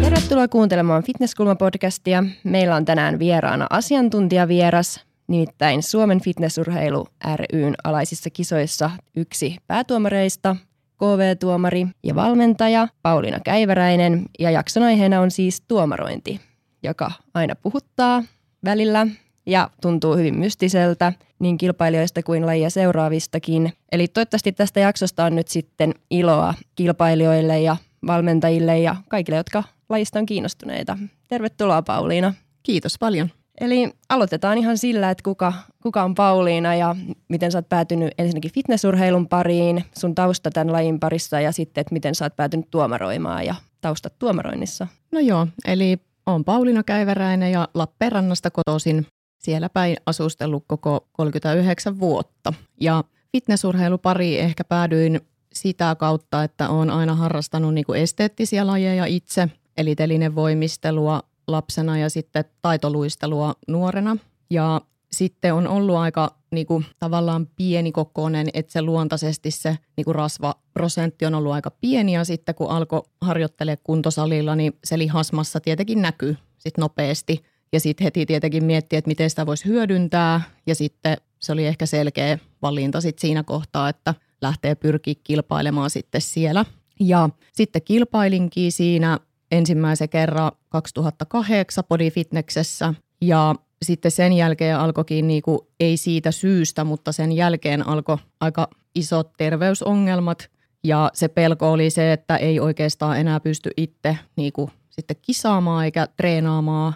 Tervetuloa kuuntelemaan Fitnesskulma-podcastia. Meillä on tänään vieraana asiantuntijavieras, nimittäin Suomen fitnessurheilu ryn alaisissa kisoissa yksi päätuomareista, KV-tuomari ja valmentaja Pauliina Käiväräinen. Ja jakson aiheena on siis tuomarointi, joka aina puhuttaa välillä ja tuntuu hyvin mystiseltä niin kilpailijoista kuin lajia seuraavistakin. Eli toivottavasti tästä jaksosta on nyt sitten iloa kilpailijoille ja valmentajille ja kaikille, jotka lajista on kiinnostuneita. Tervetuloa Pauliina. Kiitos paljon. Eli aloitetaan ihan sillä, että kuka, kuka on Pauliina ja miten sä oot päätynyt ensinnäkin fitnessurheilun pariin, sun tausta tämän lajin parissa ja sitten, että miten sä oot päätynyt tuomaroimaan ja taustat tuomaroinnissa. No joo, eli on Pauliina Käiväräinen ja Lappeenrannasta kotoisin siellä päin asustellut koko 39 vuotta. Ja fitnessurheilupari ehkä päädyin sitä kautta, että olen aina harrastanut niin kuin esteettisiä lajeja itse, eli telinevoimistelua lapsena ja sitten taitoluistelua nuorena. Ja sitten on ollut aika niin kuin, tavallaan pienikokoinen, että se luontaisesti se niin kuin rasvaprosentti on ollut aika pieni ja sitten kun alkoi harjoittelemaan kuntosalilla, niin se lihasmassa tietenkin näkyy sitten nopeasti. Ja sitten heti tietenkin miettiä, että miten sitä voisi hyödyntää ja sitten se oli ehkä selkeä valinta sitten siinä kohtaa, että lähtee pyrkiä kilpailemaan sitten siellä. Ja sitten kilpailinkin siinä ensimmäisen kerran 2008 Body Fitnessessä ja sitten sen jälkeen alkoikin, niin kuin, ei siitä syystä, mutta sen jälkeen alkoi aika isot terveysongelmat. Ja se pelko oli se, että ei oikeastaan enää pysty itse niin kuin, sitten kisaamaan eikä treenaamaan,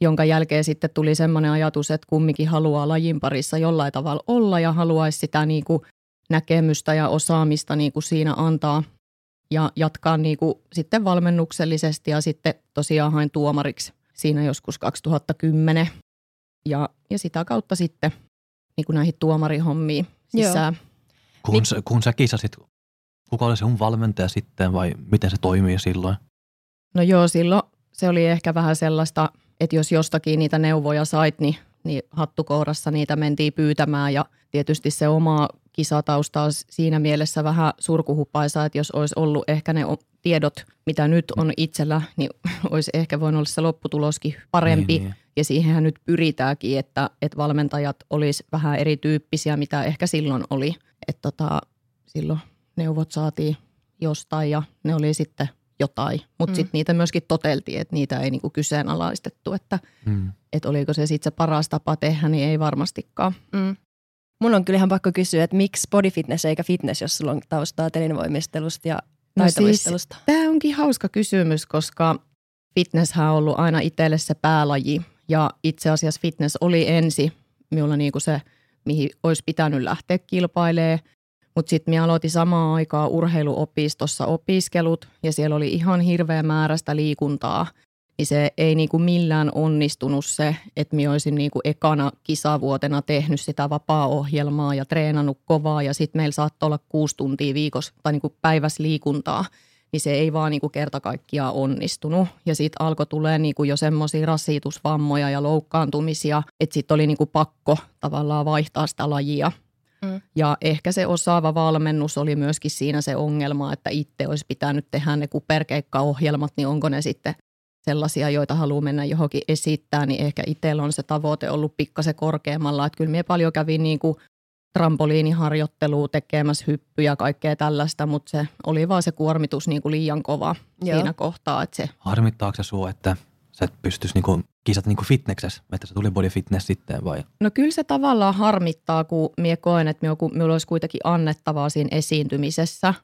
jonka jälkeen sitten tuli semmoinen ajatus, että kumminkin haluaa lajin parissa jollain tavalla olla ja haluaisi sitä niin kuin, näkemystä ja osaamista niin kuin siinä antaa ja jatkaa niin kuin sitten valmennuksellisesti ja sitten tosiaan hain tuomariksi siinä joskus 2010 ja, ja sitä kautta sitten niin kuin näihin tuomarihommiin sisään. Kun, niin, sä, kun sä kisasit, kuka oli sun valmentaja sitten vai miten se toimii silloin? No joo, silloin se oli ehkä vähän sellaista, että jos jostakin niitä neuvoja sait, niin, niin hattukourassa niitä mentiin pyytämään ja tietysti se oma kisatausta on siinä mielessä vähän surkuhupaisaa, että jos olisi ollut ehkä ne tiedot, mitä nyt on itsellä, niin olisi ehkä voinut olla se lopputuloskin parempi. Niin, niin. Ja siihenhän nyt pyritäänkin, että, että valmentajat olisi vähän erityyppisiä, mitä ehkä silloin oli. Että tota, silloin neuvot saatiin jostain ja ne oli sitten jotain. Mutta mm. sitten niitä myöskin toteltiin, että niitä ei niinku kyseenalaistettu, että mm. et oliko se sitten se paras tapa tehdä, niin ei varmastikaan. Mm. Mun on kyllä ihan pakko kysyä, että miksi body fitness eikä fitness, jos sulla on taustaa telinevoimistelusta ja taitovoistelusta? No siis, tämä onkin hauska kysymys, koska fitness on ollut aina itselle se päälaji. Ja itse asiassa fitness oli ensi minulla niinku se, mihin olisi pitänyt lähteä kilpailemaan. Mutta sitten minä aloitin samaan aikaan urheiluopistossa opiskelut ja siellä oli ihan hirveä määrästä liikuntaa – niin se ei niin kuin millään onnistunut se, että minä olisin niin kuin ekana kisavuotena tehnyt sitä vapaa-ohjelmaa ja treenannut kovaa ja sitten meillä saattoi olla kuusi tuntia viikossa tai niin kuin päivässä liikuntaa, niin se ei vaan niin kuin kerta kaikkiaan onnistunut. Ja sitten alkoi tulee niin kuin jo semmoisia rasitusvammoja ja loukkaantumisia, että sitten oli niin kuin pakko tavallaan vaihtaa sitä lajia. Mm. Ja ehkä se osaava valmennus oli myöskin siinä se ongelma, että itse olisi pitänyt tehdä ne kuperkeikkaohjelmat, niin onko ne sitten sellaisia, joita haluaa mennä johonkin esittää, niin ehkä itsellä on se tavoite ollut pikkasen korkeammalla. Että kyllä minä paljon kävin niin kuin trampoliiniharjoittelua tekemässä hyppyjä ja kaikkea tällaista, mutta se oli vaan se kuormitus niin kuin liian kova Joo. siinä kohtaa. Että se... Harmittaako se sinua, että sä et pystyisi niinku kisata niinku fitneksessä, että se tuli body fitness sitten vai? No kyllä se tavallaan harmittaa, kun minä koen, että minulla olisi kuitenkin annettavaa siinä esiintymisessä.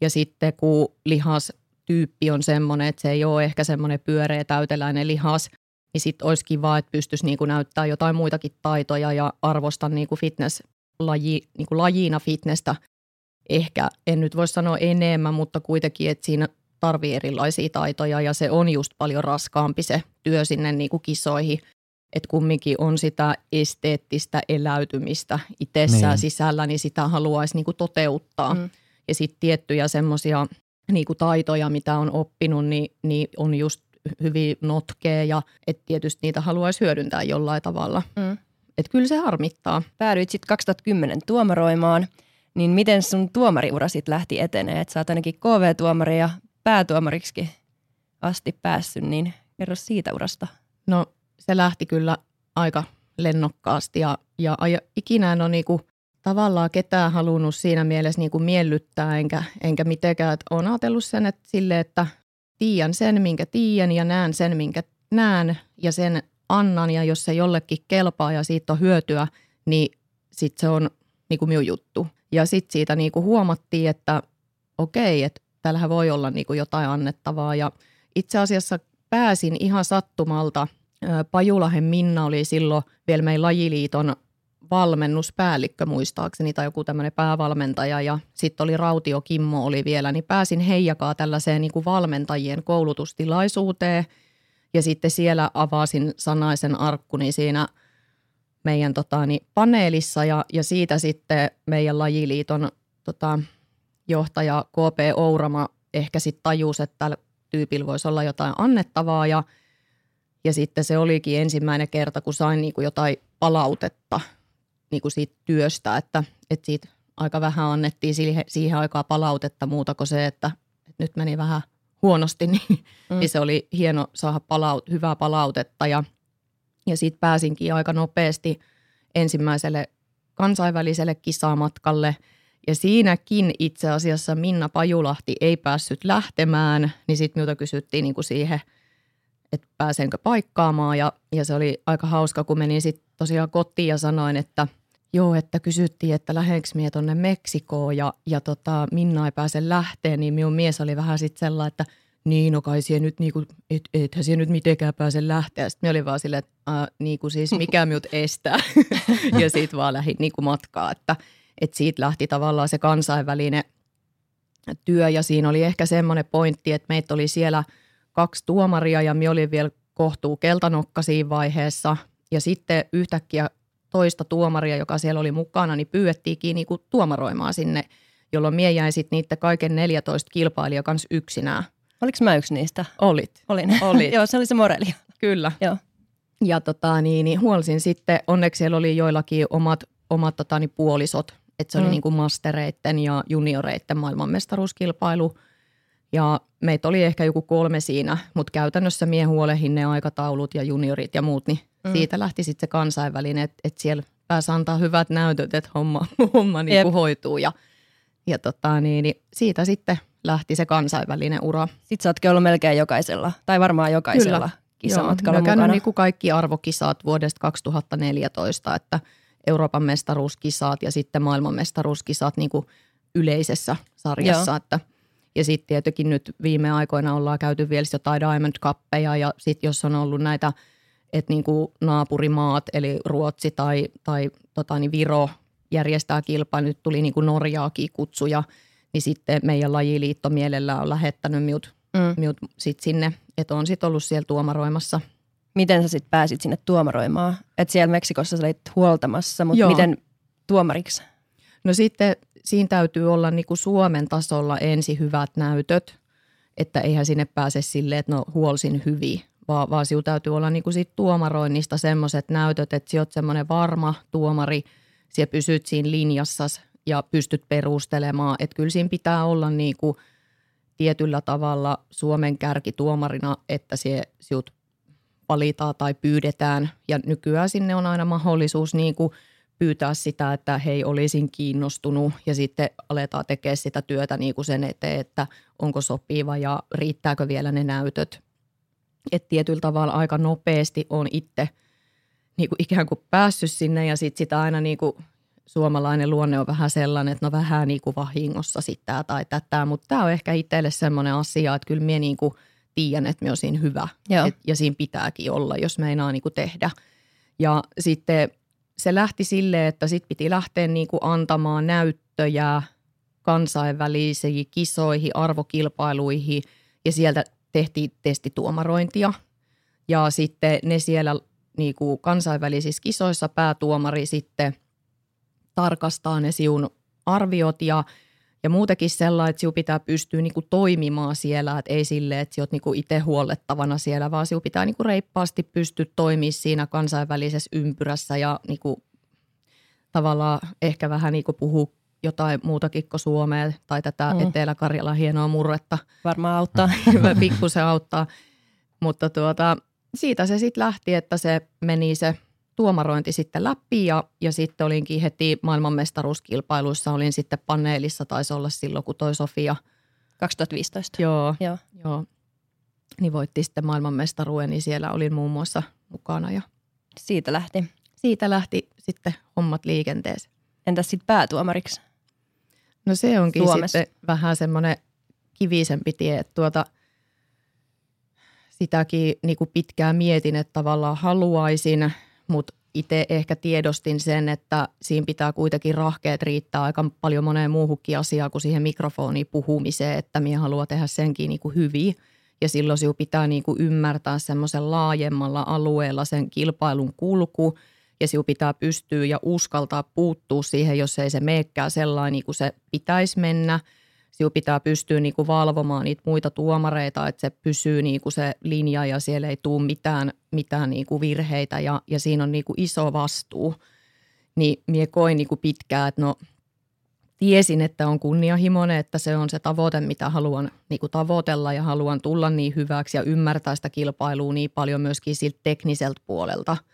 Ja sitten kun lihas tyyppi on semmoinen, että se ei ole ehkä semmoinen pyöreä täyteläinen lihas, niin sitten olisi kiva, että pystyisi niinku näyttää jotain muitakin taitoja ja arvostan niinku fitness-laji, niinku lajina fitnessä. Ehkä en nyt voi sanoa enemmän, mutta kuitenkin, että siinä tarvii erilaisia taitoja ja se on just paljon raskaampi se työ sinne niinku kisoihin. Että kumminkin on sitä esteettistä eläytymistä itsessään niin. sisällä, niin sitä haluaisi niinku toteuttaa. Mm. Ja sitten tiettyjä semmoisia niin kuin taitoja, mitä on oppinut, niin, niin on just hyvin notkee ja että tietysti niitä haluaisi hyödyntää jollain tavalla. Mm. Että kyllä se harmittaa. Päädyit sitten 2010 tuomaroimaan, niin miten sun tuomariura sitten lähti etenee? Et sä oot ainakin KV-tuomari ja päätuomariksi asti päässyt, niin kerro siitä urasta. No se lähti kyllä aika lennokkaasti ja, ja, ja ikinä en ole niinku tavallaan ketään halunnut siinä mielessä niinku miellyttää enkä, enkä mitenkään. Et olen ajatellut sen, että sille, että tiedän sen, minkä tiedän ja näen sen, minkä näen ja sen annan ja jos se jollekin kelpaa ja siitä on hyötyä, niin sitten se on niinku minun juttu. Ja sitten siitä niinku huomattiin, että okei, että täällähän voi olla niinku jotain annettavaa ja itse asiassa pääsin ihan sattumalta. Pajulahen Minna oli silloin vielä meidän lajiliiton valmennuspäällikkö muistaakseni tai joku tämmöinen päävalmentaja ja sitten oli Rautio Kimmo oli vielä, niin pääsin heijakaa tällaiseen niin kuin valmentajien koulutustilaisuuteen ja sitten siellä avasin sanaisen arkkuni siinä meidän tota, niin paneelissa ja, ja siitä sitten meidän lajiliiton tota, johtaja KP Ourama ehkä sitten tajusi, että tällä tyypillä voisi olla jotain annettavaa ja, ja sitten se olikin ensimmäinen kerta, kun sain niin kuin jotain palautetta – niin kuin siitä työstä, että, että siitä aika vähän annettiin siihen, siihen aikaan palautetta muuta kuin se, että, että nyt meni vähän huonosti, niin, mm. niin se oli hieno saada palaut, hyvää palautetta. Ja, ja siitä pääsinkin aika nopeasti ensimmäiselle kansainväliselle kisamatkalle. Ja siinäkin itse asiassa Minna Pajulahti ei päässyt lähtemään, niin sitten minulta kysyttiin niin kuin siihen, että pääsenkö paikkaamaan. Ja, ja se oli aika hauska, kun menin sitten tosiaan kotiin ja sanoin, että joo, että kysyttiin, että lähenkö mie tuonne Meksikoon ja, ja tota, Minna ei pääse lähteen, niin minun mies oli vähän sitten sellainen, että niin, no kai siihen nyt niinku, et, ethän siihen nyt mitenkään pääse lähteä. Sitten olin vaan silleen, että äh, niinku siis mikä minut estää. ja siitä vaan lähdin niinku matkaa, että, että siitä lähti tavallaan se kansainvälinen työ ja siinä oli ehkä semmoinen pointti, että meitä oli siellä kaksi tuomaria ja minä olin vielä kohtuu keltanokka siinä vaiheessa – ja sitten yhtäkkiä toista tuomaria, joka siellä oli mukana, niin pyydettiinkin niinku tuomaroimaan sinne, jolloin mie jäin sitten niiden kaiken 14 kilpailija kanssa yksinään. Oliko mä yksi niistä? Olit. Olin. Olit. Joo, se oli se Morelli. Kyllä. Joo. Ja tota, niin, niin huolisin sitten, onneksi siellä oli joillakin omat, omat tota, niin puolisot, että se oli mm. niin kuin mastereitten ja junioreitten maailmanmestaruuskilpailu – ja meitä oli ehkä joku kolme siinä, mutta käytännössä mie huolehin ne aikataulut ja juniorit ja muut, niin mm. siitä lähti sitten se kansainvälinen, että et siellä pääsi antaa hyvät näytöt, että homma, homma niin kuin hoituu. Ja, ja tota, niin, niin siitä sitten lähti se kansainvälinen ura. Sitten sä ootkin ollut melkein jokaisella, tai varmaan jokaisella Kyllä. kisamatkalla Joo, mukana. niin kuin kaikki arvokisat vuodesta 2014, että Euroopan mestaruuskisat ja sitten maailmanmestaruuskisat niin kuin yleisessä sarjassa, Joo. että – ja sitten tietenkin nyt viime aikoina ollaan käyty vielä jotain Diamond Cuppeja ja sitten jos on ollut näitä, että niin kuin naapurimaat eli Ruotsi tai, tai tota niin Viro järjestää kilpaa, nyt tuli niin kuin Norjaakin kutsuja, niin sitten meidän lajiliitto mielellään on lähettänyt minut, mm. minut sit sinne, että on sitten ollut siellä tuomaroimassa. Miten sä sitten pääsit sinne tuomaroimaan? Että siellä Meksikossa sä olit huoltamassa, mutta miten tuomariksi? No sitten siinä täytyy olla niin kuin Suomen tasolla ensi hyvät näytöt, että eihän sinne pääse silleen, että no huolsin hyvin, vaan, vaan sinun täytyy olla niin kuin siitä tuomaroinnista semmoiset näytöt, että sinä olet semmoinen varma tuomari, sinä pysyt siinä linjassa ja pystyt perustelemaan, että kyllä siinä pitää olla niin kuin tietyllä tavalla Suomen kärkituomarina, että se sinut valitaan tai pyydetään. Ja nykyään sinne on aina mahdollisuus niin kuin – pyytää sitä, että hei olisin kiinnostunut ja sitten aletaan tekemään sitä työtä niin kuin sen eteen, että onko sopiva ja riittääkö vielä ne näytöt. Että tietyllä tavalla aika nopeasti on itse niin kuin ikään kuin päässyt sinne ja sitten sitä aina niin kuin suomalainen luonne on vähän sellainen, että no vähän niin kuin vahingossa sitä tai tätä, mutta tämä on ehkä itselle semmoinen asia, että kyllä minä niin kuin tiedän, että minä olen siinä hyvä Et, ja siinä pitääkin olla, jos meinaa niin kuin tehdä. Ja sitten se lähti silleen, että sit piti lähteä niin kuin antamaan näyttöjä kansainvälisiin kisoihin, arvokilpailuihin ja sieltä tehtiin testituomarointia. Ja sitten ne siellä niin kuin kansainvälisissä kisoissa päätuomari sitten tarkastaa ne siun arviot ja, Ja muutenkin sellainen, että sinun pitää pystyä niinku toimimaan siellä, että ei silleen, että sinä niinku itse huollettavana siellä, vaan sinun pitää niinku reippaasti pystyä toimimaan siinä kansainvälisessä ympyrässä ja niinku tavallaan ehkä vähän niinku puhua jotain muutakin kuin Suomea tai tätä mm. Etelä-Karjalan hienoa murretta. Varmaan auttaa. Pikkusen auttaa. Mutta tuota, siitä se sitten lähti, että se meni se tuomarointi sitten läpi ja, ja sitten olinkin heti maailmanmestaruuskilpailuissa, olin sitten paneelissa, taisi olla silloin kun toi Sofia. 2015. Joo, joo. joo. Niin voitti sitten maailmanmestaruuden, niin siellä olin muun muassa mukana. Ja siitä lähti? Siitä lähti sitten hommat liikenteeseen. Entäs sitten päätuomariksi? No se onkin Suomessa. sitten vähän semmoinen kivisempi tie, että tuota, sitäkin niin kuin pitkään mietin, että tavallaan haluaisin, mutta itse ehkä tiedostin sen, että siinä pitää kuitenkin rahkeet riittää aika paljon moneen muuhunkin asiaan kuin siihen mikrofoniin puhumiseen, että minä haluan tehdä senkin niin kuin hyvin. Ja silloin sinun pitää niin kuin ymmärtää semmoisen laajemmalla alueella sen kilpailun kulku – ja sinun pitää pystyä ja uskaltaa puuttua siihen, jos ei se meekään sellainen niin kuin se pitäisi mennä. Sinun pitää pystyä niin kuin valvomaan niitä muita tuomareita, että se pysyy niin kuin se linja ja siellä ei tule mitään, mitään niin kuin virheitä ja, ja siinä on niin kuin iso vastuu. Niin minä koin niin kuin pitkään, että no tiesin, että on kunnianhimoinen, että se on se tavoite, mitä haluan niin kuin tavoitella ja haluan tulla niin hyväksi ja ymmärtää sitä kilpailua niin paljon myöskin siltä tekniseltä puolelta –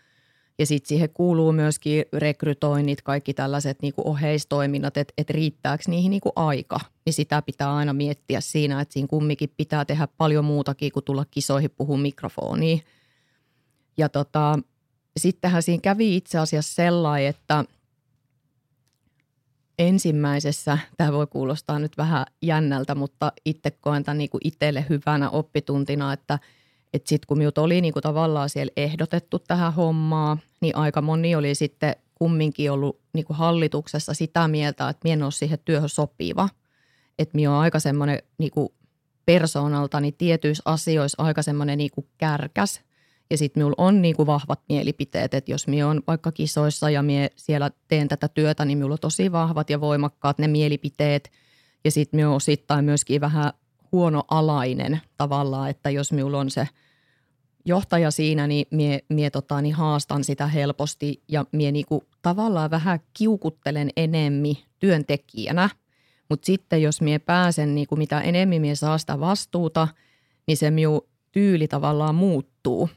ja sitten siihen kuuluu myöskin rekrytoinnit, kaikki tällaiset niin kuin oheistoiminnat, että et riittääkö niihin niin kuin aika. Niin sitä pitää aina miettiä siinä, että siinä kumminkin pitää tehdä paljon muutakin kuin tulla kisoihin puhua mikrofoniin. Ja tota, sittenhän siinä kävi itse asiassa sellainen, että ensimmäisessä, tämä voi kuulostaa nyt vähän jännältä, mutta itse koen tämän niin kuin itselle hyvänä oppituntina, että – että sitten kun minut oli niinku tavallaan siellä ehdotettu tähän hommaan, niin aika moni oli sitten kumminkin ollut niinku hallituksessa sitä mieltä, että minä en ole siihen työhön sopiva. Että minä olen aika semmoinen niinku persoonaltani tietyissä asioissa aika semmoinen niinku kärkäs. Ja sitten minulla on niinku vahvat mielipiteet, että jos minä olen vaikka kisoissa ja minä siellä teen tätä työtä, niin minulla on tosi vahvat ja voimakkaat ne mielipiteet. Ja sitten minä olen osittain myöskin vähän huono-alainen tavallaan, että jos minulla on se – johtaja siinä, niin mie, mie tota, niin haastan sitä helposti ja mie niinku tavallaan vähän kiukuttelen enemmi työntekijänä. Mutta sitten jos mie pääsen, niinku mitä enemmän mie saa sitä vastuuta, niin se miu tyyli tavallaan muuttuu,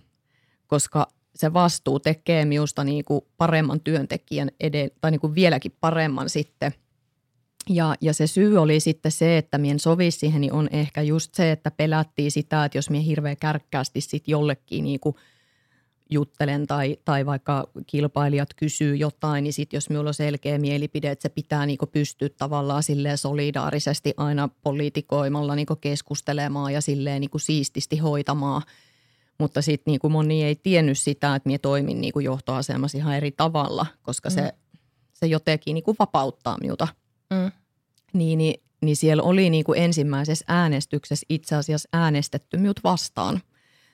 koska se vastuu tekee minusta niinku paremman työntekijän eden, tai niinku vieläkin paremman sitten – ja, ja se syy oli sitten se, että mien sovi siihen, niin on ehkä just se, että pelättiin sitä, että jos mie hirveän kärkkäästi sitten jollekin niin kuin juttelen tai, tai vaikka kilpailijat kysyy jotain, niin sitten jos minulla on selkeä mielipide, että se pitää niin pystyä tavallaan silleen solidaarisesti aina poliitikoimalla niin keskustelemaan ja silleen niin siististi hoitamaan. Mutta sitten niin moni ei tiennyt sitä, että minä toimin niin johtoasemassa ihan eri tavalla, koska mm. se, se jotenkin niin vapauttaa minulta – Mm. Niin, niin, niin siellä oli niin kuin ensimmäisessä äänestyksessä itse asiassa äänestetty minut vastaan,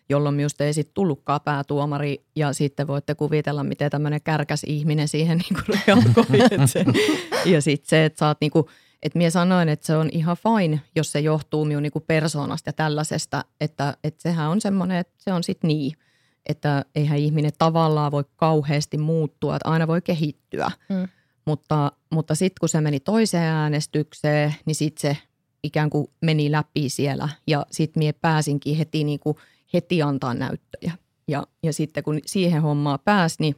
jolloin minusta ei sitten tullutkaan päätuomari. Ja sitten voitte kuvitella, miten tämmöinen kärkäs ihminen siihen niin kuin reagoi. ja sitten se, että saat niin kuin, että minä sanoin, että se on ihan fine, jos se johtuu minun niin persoonasta ja tällaisesta, että, että sehän on semmoinen, että se on sitten niin, että eihän ihminen tavallaan voi kauheasti muuttua, että aina voi kehittyä. Mm. Mutta, mutta sitten kun se meni toiseen äänestykseen, niin sitten se ikään kuin meni läpi siellä ja sitten mie pääsinkin heti, niin kuin, heti antaa näyttöjä. Ja, ja sitten kun siihen hommaan pääsi, niin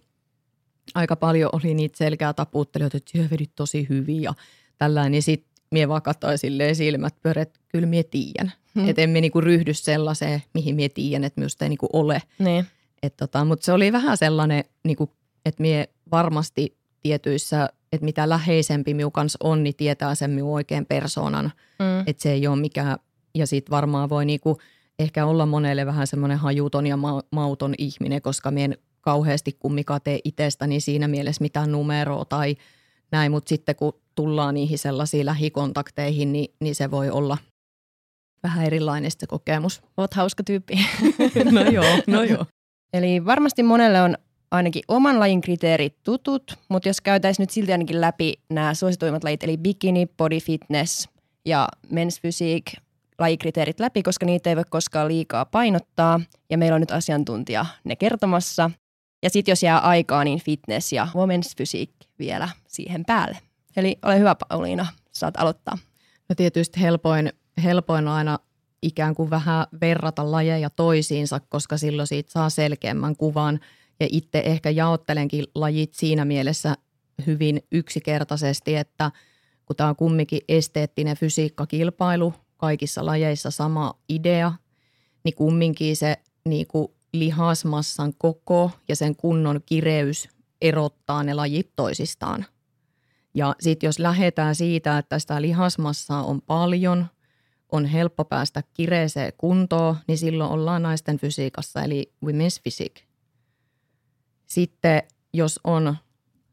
aika paljon oli niitä selkää taputtelijoita, että syö vedit tosi hyvin ja tällainen. Niin sitten mie vaan katsoin silleen silmät pyörät, kyllä mie tiedän. Hmm. Että emme niinku ryhdy sellaiseen, mihin mie tiedän, että minusta ei niinku ole. Niin. tota, Mutta se oli vähän sellainen, niinku, että mie varmasti tietyissä, että mitä läheisempi minun kanssa on, niin tietää sen minun oikean persoonan. Mm. Että se ei ole mikään, ja sitten varmaan voi niinku ehkä olla monelle vähän semmoinen hajuton ja ma- mauton ihminen, koska minä kauheasti kummikaan tee itsestäni siinä mielessä mitään numeroa tai näin, mutta sitten kun tullaan niihin sellaisiin lähikontakteihin, niin, niin se voi olla vähän erilainen se kokemus. Oot hauska tyyppi. no joo, no joo. Eli varmasti monelle on ainakin oman lajin kriteerit tutut, mutta jos käytäisiin nyt silti ainakin läpi nämä suosituimmat lajit, eli bikini, body fitness ja men's physique lajikriteerit läpi, koska niitä ei voi koskaan liikaa painottaa. Ja meillä on nyt asiantuntija ne kertomassa. Ja sitten jos jää aikaa, niin fitness ja women's physique vielä siihen päälle. Eli ole hyvä Pauliina, saat aloittaa. No tietysti helpoin, helpoin on aina ikään kuin vähän verrata lajeja toisiinsa, koska silloin siitä saa selkeämmän kuvan. Ja itse ehkä jaottelenkin lajit siinä mielessä hyvin yksinkertaisesti, että kun tämä on kumminkin esteettinen fysiikkakilpailu, kaikissa lajeissa sama idea, niin kumminkin se niin kuin lihasmassan koko ja sen kunnon kireys erottaa ne lajit toisistaan. Ja sitten jos lähdetään siitä, että sitä lihasmassaa on paljon, on helppo päästä kireeseen kuntoon, niin silloin ollaan naisten fysiikassa, eli women's physique. Sitten jos on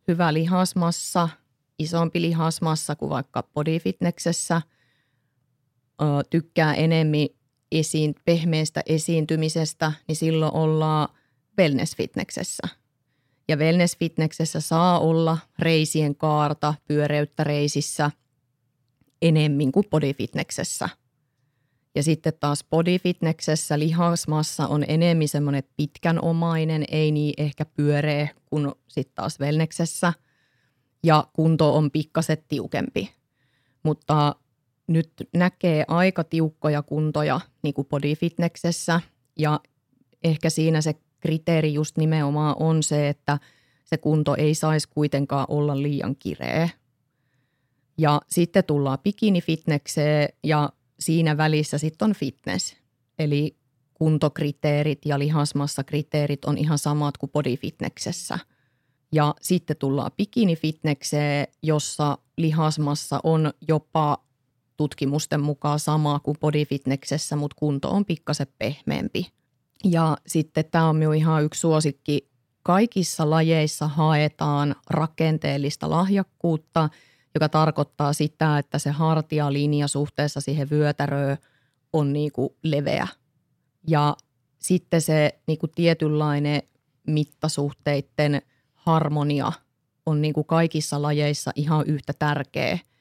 hyvä lihasmassa, isompi lihasmassa kuin vaikka bodyfitnessessä, tykkää enemmän esiin, pehmeästä esiintymisestä, niin silloin ollaan wellness-fitnessessä. Ja wellness-fitnessessä saa olla reisien kaarta, pyöreyttä reisissä enemmän kuin bodyfitnessessä. Ja sitten taas bodyfitnessessä lihasmassa on enemmän semmoinen pitkänomainen, ei niin ehkä pyöreä kuin sitten taas wellnessessä. Ja kunto on pikkaset tiukempi. Mutta nyt näkee aika tiukkoja kuntoja niin kuin bodyfitnessessä ja ehkä siinä se kriteeri just nimenomaan on se, että se kunto ei saisi kuitenkaan olla liian kireä. Ja sitten tullaan bikinifitnekseen ja siinä välissä sitten on fitness. Eli kuntokriteerit ja lihasmassakriteerit on ihan samat kuin bodyfitnessessä. Ja sitten tullaan bikinifitnekseen, jossa lihasmassa on jopa tutkimusten mukaan sama kuin bodyfitnessessä, mutta kunto on pikkasen pehmeämpi. Ja sitten tämä on minun ihan yksi suosikki. Kaikissa lajeissa haetaan rakenteellista lahjakkuutta, joka tarkoittaa sitä, että se hartialinja suhteessa siihen vyötäröön on niin kuin leveä. Ja sitten se niin kuin tietynlainen mittasuhteiden harmonia on niin kuin kaikissa lajeissa ihan yhtä tärkeä –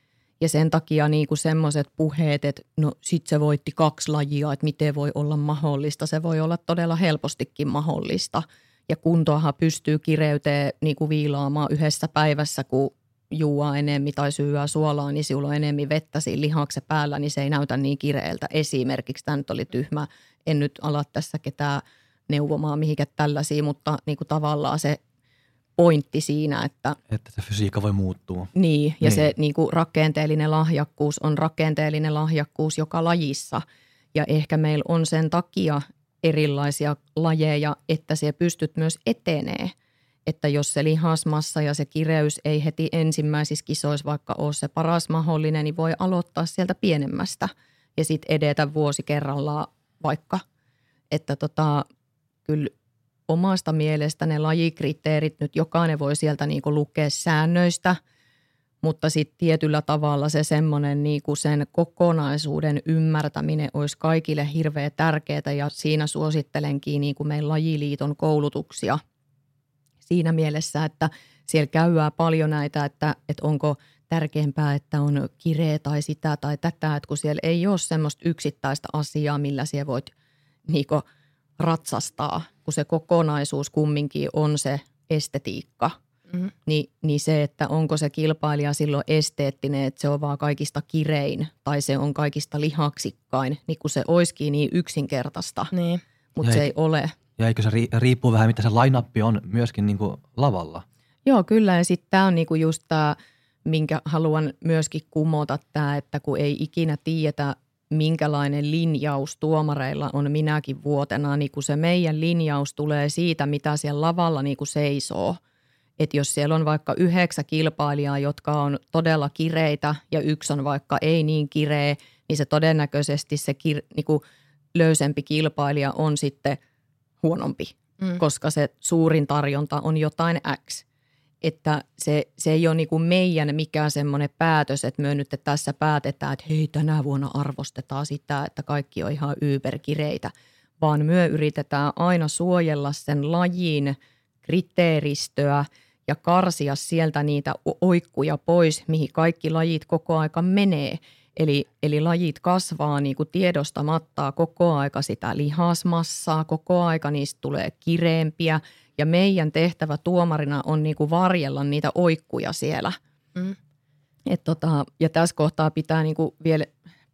ja sen takia niin kuin semmoiset puheet, että no sit se voitti kaksi lajia, että miten voi olla mahdollista. Se voi olla todella helpostikin mahdollista. Ja kuntoahan pystyy kireyteen niin kuin viilaamaan yhdessä päivässä, kun juua enemmän tai syyä suolaa, niin sinulla on enemmän vettä siinä lihaksen päällä, niin se ei näytä niin kireeltä. Esimerkiksi tämä nyt oli tyhmä, en nyt ala tässä ketään neuvomaan mihinkä tällaisia, mutta niin kuin tavallaan se pointti siinä, että... Että se fysiikka voi muuttua. Niin, ja niin. se niin kuin rakenteellinen lahjakkuus on rakenteellinen lahjakkuus joka lajissa. Ja ehkä meillä on sen takia erilaisia lajeja, että se pystyt myös etenee. Että jos se lihasmassa ja se kireys ei heti ensimmäisissä kisoissa vaikka ole se paras mahdollinen, niin voi aloittaa sieltä pienemmästä ja sitten edetä vuosi kerrallaan vaikka. Että tota, kyllä omasta mielestä ne lajikriteerit nyt jokainen voi sieltä niin kuin lukea säännöistä, mutta sitten tietyllä tavalla se semmoinen niin kuin sen kokonaisuuden ymmärtäminen olisi kaikille hirveän tärkeää ja siinä suosittelenkin niin kuin meidän lajiliiton koulutuksia siinä mielessä, että siellä käyää paljon näitä, että, että onko tärkeämpää, että on kireä tai sitä tai tätä, että kun siellä ei ole semmoista yksittäistä asiaa, millä siellä voit niin ratsastaa, kun se kokonaisuus kumminkin on se estetiikka, mm-hmm. niin, niin se, että onko se kilpailija silloin esteettinen, että se on vaan kaikista kirein tai se on kaikista lihaksikkain, niin kun se olisikin niin yksinkertaista, niin. mutta se ei ole. Ja eikö se riippuu vähän, mitä se line on myöskin niin kuin lavalla? Joo, kyllä. Ja sitten tämä on niinku just tämä, minkä haluan myöskin kumota tämä, että kun ei ikinä tiedetä, minkälainen linjaus tuomareilla on minäkin vuotena, niin kun se meidän linjaus tulee siitä, mitä siellä lavalla niin kuin seisoo. Että jos siellä on vaikka yhdeksän kilpailijaa, jotka on todella kireitä ja yksi on vaikka ei niin kireä, niin se todennäköisesti se kir, niin löysempi kilpailija on sitten huonompi, mm. koska se suurin tarjonta on jotain X että se, se ei ole niin kuin meidän mikään semmoinen päätös, että me nyt tässä päätetään, että hei tänä vuonna arvostetaan sitä, että kaikki on ihan yberkireitä, vaan me yritetään aina suojella sen lajin kriteeristöä ja karsia sieltä niitä oikkuja pois, mihin kaikki lajit koko aika menee. Eli, eli lajit kasvaa niin kuin tiedostamatta koko aika sitä lihasmassaa, koko aika niistä tulee kireempiä ja meidän tehtävä tuomarina on niin kuin varjella niitä oikkuja siellä. Mm. Et tota, ja tässä kohtaa pitää niin kuin vielä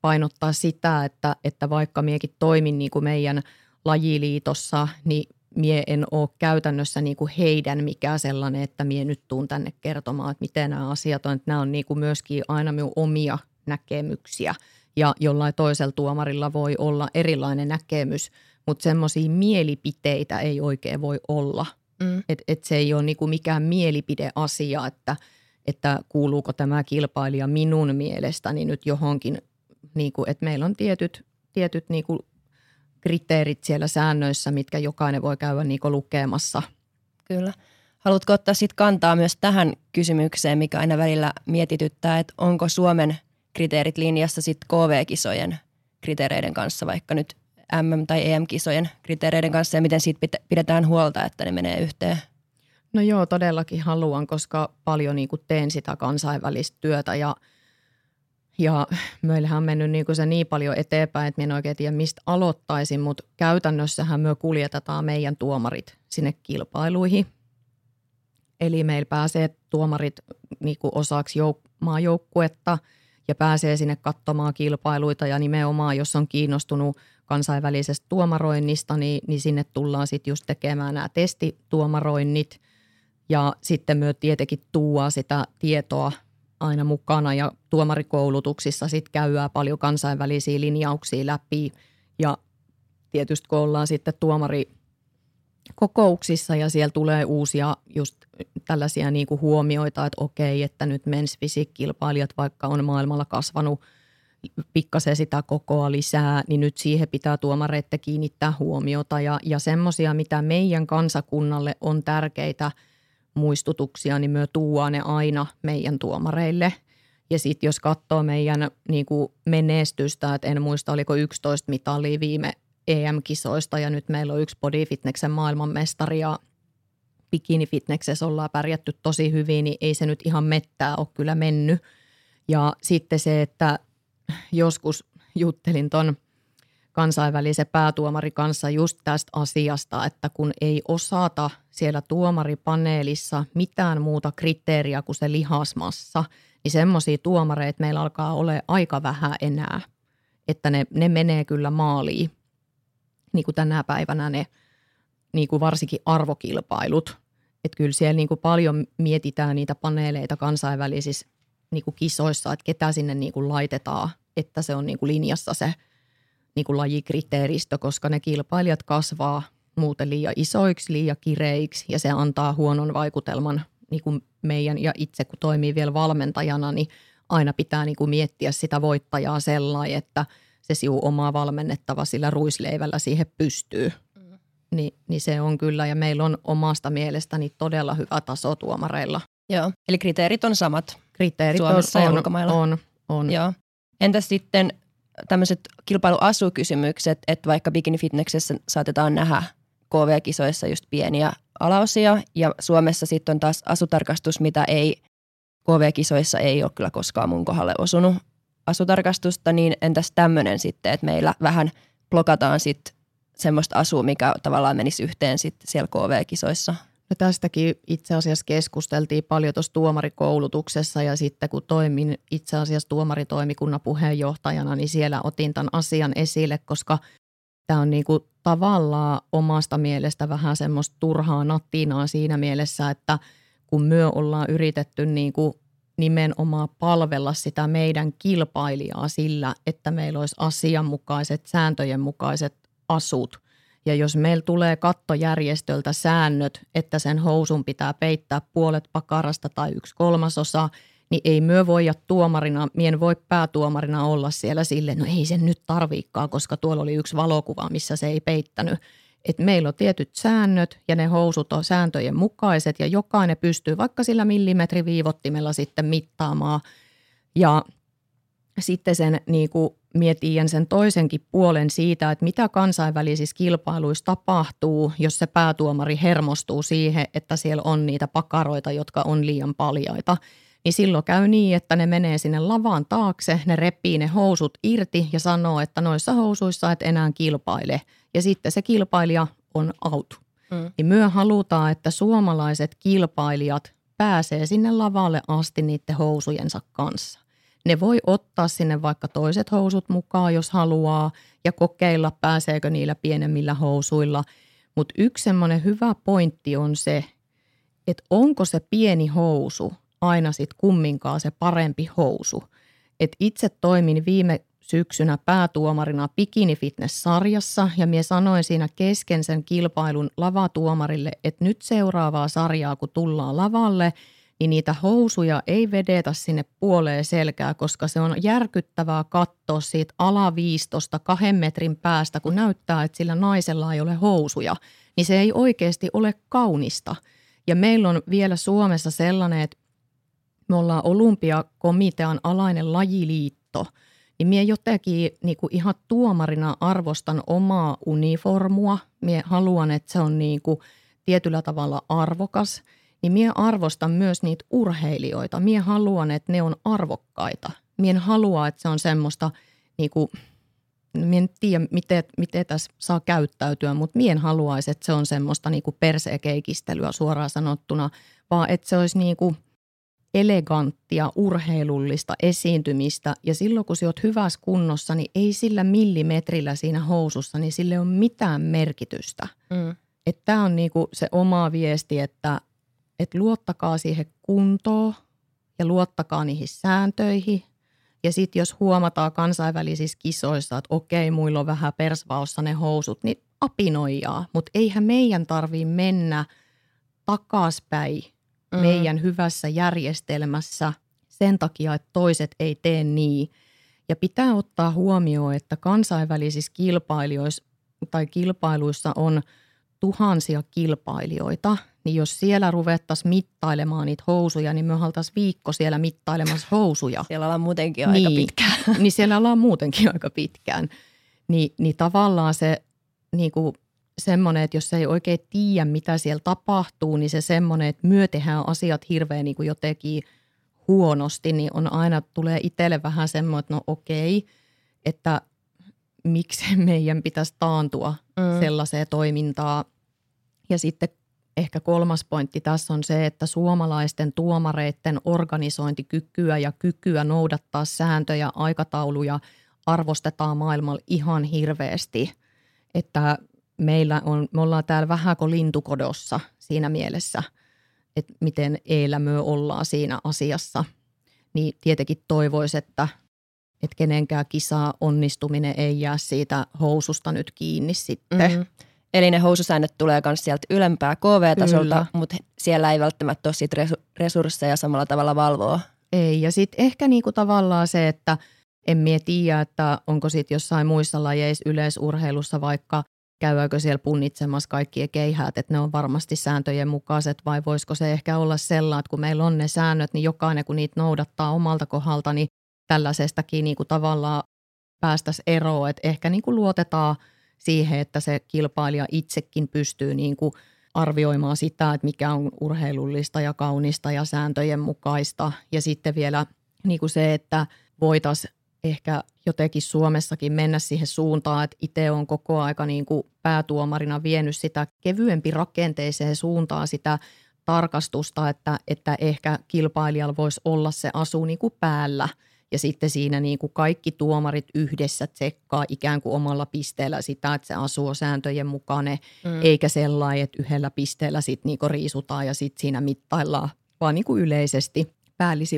painottaa sitä, että, että vaikka miekin toimin niin kuin meidän lajiliitossa, niin mie en ole käytännössä niin kuin heidän mikä sellainen, että mie nyt tuun tänne kertomaan, että miten nämä asiat on. Että nämä on niin kuin myöskin aina minun omia näkemyksiä ja jollain toisella tuomarilla voi olla erilainen näkemys, mutta semmoisia mielipiteitä ei oikein voi olla. Mm. Että et se ei ole niinku mikään mielipideasia, että, että kuuluuko tämä kilpailija minun mielestäni nyt johonkin, niinku, että meillä on tietyt, tietyt niinku kriteerit siellä säännöissä, mitkä jokainen voi käydä niinku lukemassa. Kyllä. Haluatko ottaa sitten kantaa myös tähän kysymykseen, mikä aina välillä mietityttää, että onko Suomen kriteerit linjassa sitten KV-kisojen kriteereiden kanssa, vaikka nyt MM- tai EM-kisojen kriteereiden kanssa ja miten siitä pidetään huolta, että ne menee yhteen? No joo, todellakin haluan, koska paljon niin kuin teen sitä kansainvälistä työtä ja, ja meillähän on mennyt niin kuin se niin paljon eteenpäin, että en oikein tiedä mistä aloittaisin, mutta käytännössähän me kuljetetaan meidän tuomarit sinne kilpailuihin. Eli meillä pääsee tuomarit niin kuin osaksi jouk- maajoukkuetta ja pääsee sinne katsomaan kilpailuita ja nimenomaan, jos on kiinnostunut – kansainvälisestä tuomaroinnista, niin, niin sinne tullaan sitten just tekemään nämä testituomaroinnit. Ja sitten myös tietenkin tuua sitä tietoa aina mukana ja tuomarikoulutuksissa sitten käydään paljon kansainvälisiä linjauksia läpi. Ja tietysti kun ollaan sitten tuomari kokouksissa ja siellä tulee uusia just tällaisia niin kuin huomioita, että okei, että nyt men's kilpailijat vaikka on maailmalla kasvanut – pikkasen sitä kokoa lisää, niin nyt siihen pitää tuomareiden kiinnittää huomiota. Ja, ja semmoisia, mitä meidän kansakunnalle on tärkeitä muistutuksia, niin me tuo ne aina meidän tuomareille. Ja sitten jos katsoo meidän niin kuin menestystä, että en muista oliko 11 mitalia viime EM-kisoista ja nyt meillä on yksi bodyfitneksen maailmanmestari ja bikinifitneksessä ollaan pärjätty tosi hyvin, niin ei se nyt ihan mettää ole kyllä mennyt. Ja sitten se, että joskus juttelin ton kansainvälisen päätuomari kanssa just tästä asiasta, että kun ei osata siellä tuomaripaneelissa mitään muuta kriteeriä kuin se lihasmassa, niin semmoisia tuomareita meillä alkaa olla aika vähän enää, että ne, ne menee kyllä maaliin, niin kuin tänä päivänä ne niin kuin varsinkin arvokilpailut. Että kyllä siellä niin kuin paljon mietitään niitä paneeleita kansainvälisissä niin kuin kisoissa, että ketä sinne niin kuin laitetaan, että se on niin kuin linjassa se niin kuin lajikriteeristö, koska ne kilpailijat kasvaa muuten liian isoiksi, liian kireiksi ja se antaa huonon vaikutelman niin kuin meidän ja itse kun toimii vielä valmentajana, niin aina pitää niin kuin miettiä sitä voittajaa sellainen, että se siu omaa valmennettava sillä ruisleivällä siihen pystyy. Mm. Ni, niin se on kyllä ja meillä on omasta mielestäni todella hyvä taso tuomareilla. Joo, eli kriteerit on samat kriteerit Suomessa on, ja ulkomailla. On, on. Joo. Entäs sitten tämmöiset kilpailuasukysymykset, että vaikka bikinifitneksessä saatetaan nähdä KV-kisoissa just pieniä alaosia ja Suomessa sitten on taas asutarkastus, mitä ei KV-kisoissa ei ole kyllä koskaan mun kohdalle osunut asutarkastusta, niin entäs tämmöinen sitten, että meillä vähän blokataan sitten semmoista asua, mikä tavallaan menisi yhteen sitten siellä KV-kisoissa? No tästäkin itse asiassa keskusteltiin paljon tuossa tuomarikoulutuksessa ja sitten kun toimin itse asiassa tuomaritoimikunnan puheenjohtajana, niin siellä otin tämän asian esille, koska tämä on niinku tavallaan omasta mielestä vähän semmoista turhaa nattinaa siinä mielessä, että kun myö ollaan yritetty niinku nimenomaan palvella sitä meidän kilpailijaa sillä, että meillä olisi asianmukaiset, sääntöjen mukaiset asut – ja jos meillä tulee kattojärjestöltä säännöt, että sen housun pitää peittää puolet pakarasta tai yksi kolmasosa, niin ei myö voida tuomarina, mien voi päätuomarina olla siellä sille, no ei sen nyt tarviikaan, koska tuolla oli yksi valokuva, missä se ei peittänyt. Et meillä on tietyt säännöt ja ne housut on sääntöjen mukaiset ja jokainen pystyy vaikka sillä millimetriviivottimella sitten mittaamaan. Ja sitten sen niin kuin mietin sen toisenkin puolen siitä, että mitä kansainvälisissä kilpailuissa tapahtuu, jos se päätuomari hermostuu siihen, että siellä on niitä pakaroita, jotka on liian paljaita. Niin silloin käy niin, että ne menee sinne lavaan taakse, ne repii ne housut irti ja sanoo, että noissa housuissa et enää kilpaile. Ja sitten se kilpailija on out. Mm. Niin myö halutaan, että suomalaiset kilpailijat pääsee sinne lavalle asti niiden housujensa kanssa. Ne voi ottaa sinne vaikka toiset housut mukaan, jos haluaa, ja kokeilla, pääseekö niillä pienemmillä housuilla. Mutta yksi semmoinen hyvä pointti on se, että onko se pieni housu aina sitten kumminkaan se parempi housu. Et itse toimin viime syksynä päätuomarina Bikini Fitness-sarjassa ja minä sanoin siinä kesken sen kilpailun lavatuomarille, että nyt seuraavaa sarjaa kun tullaan lavalle – niin niitä housuja ei vedetä sinne puoleen selkää, koska se on järkyttävää katsoa siitä alaviistosta kahden metrin päästä, kun näyttää, että sillä naisella ei ole housuja, niin se ei oikeasti ole kaunista. Ja meillä on vielä Suomessa sellainen, että me ollaan olympiakomitean alainen lajiliitto, niin minä jotenkin niin kuin ihan tuomarina arvostan omaa uniformua. Minä haluan, että se on niin kuin tietyllä tavalla arvokas – niin minä arvostan myös niitä urheilijoita. Minä haluan, että ne on arvokkaita. Minä en halua, että se on semmoista, niin kuin, minä en tiedä, miten, miten tässä saa käyttäytyä, mutta minä en haluaisi, että se on semmoista niin kuin persekeikistelyä suoraan sanottuna, vaan että se olisi niin kuin eleganttia, urheilullista esiintymistä. Ja silloin, kun sinä olet hyvässä kunnossa, niin ei sillä millimetrillä siinä housussa, niin sille on mitään merkitystä. Mm. Tämä on niinku se oma viesti, että että luottakaa siihen kuntoon ja luottakaa niihin sääntöihin. Ja sitten jos huomataan kansainvälisissä kisoissa, että okei, muilla on vähän persvaossa ne housut, niin apinoijaa. Mutta eihän meidän tarvii mennä takaspäin mm. meidän hyvässä järjestelmässä sen takia, että toiset ei tee niin. Ja pitää ottaa huomioon, että kansainvälisissä kilpailijoissa tai kilpailuissa on tuhansia kilpailijoita – niin jos siellä ruvettaisiin mittailemaan niitä housuja, niin me oltaisiin viikko siellä mittailemassa housuja. Siellä ollaan muutenkin niin, aika pitkään. Niin siellä ollaan muutenkin aika pitkään. Ni, niin tavallaan se niin kuin semmoinen, että jos ei oikein tiedä, mitä siellä tapahtuu, niin se semmoinen, että myö tehdään asiat hirveän niin kuin jotenkin huonosti, niin on aina, tulee itselle vähän semmoinen, että no okei, että miksi meidän pitäisi taantua mm. sellaiseen toimintaan. Ja sitten ehkä kolmas pointti tässä on se, että suomalaisten tuomareiden organisointikykyä ja kykyä noudattaa sääntöjä, aikatauluja arvostetaan maailmalla ihan hirveästi. Että meillä on, me ollaan täällä vähän kuin lintukodossa siinä mielessä, että miten me ollaan siinä asiassa. Niin tietenkin toivoisi, että, että kenenkään kisaa onnistuminen ei jää siitä housusta nyt kiinni sitten. Mm-hmm. Eli ne housusäännöt tulee myös sieltä ylempää KV-tasolta, mutta siellä ei välttämättä ole siitä resursseja samalla tavalla valvoa. Ei, ja sitten ehkä niinku tavallaan se, että en mie tiedä, että onko sitten jossain muissa lajeissa yleisurheilussa vaikka käydäänkö siellä punnitsemassa kaikki keihäät, että ne on varmasti sääntöjen mukaiset vai voisiko se ehkä olla sellainen, että kun meillä on ne säännöt, niin jokainen kun niitä noudattaa omalta kohdalta, niin tällaisestakin niin kuin tavallaan päästäisiin eroon, että ehkä niin kuin luotetaan – siihen, että se kilpailija itsekin pystyy niin kuin arvioimaan sitä, että mikä on urheilullista ja kaunista ja sääntöjen mukaista. Ja sitten vielä niin kuin se, että voitaisiin ehkä jotenkin Suomessakin mennä siihen suuntaan, että itse on koko aika niin kuin päätuomarina vienyt sitä kevyempi rakenteeseen suuntaan sitä tarkastusta, että, että ehkä kilpailijalla voisi olla se asu niin kuin päällä – ja sitten siinä niin kuin kaikki tuomarit yhdessä tsekkaa ikään kuin omalla pisteellä sitä, että se asuu sääntöjen mukainen, mm. eikä sellainen, että yhdellä pisteellä sitten niin riisutaan ja sitten siinä mittaillaan, vaan niin kuin yleisesti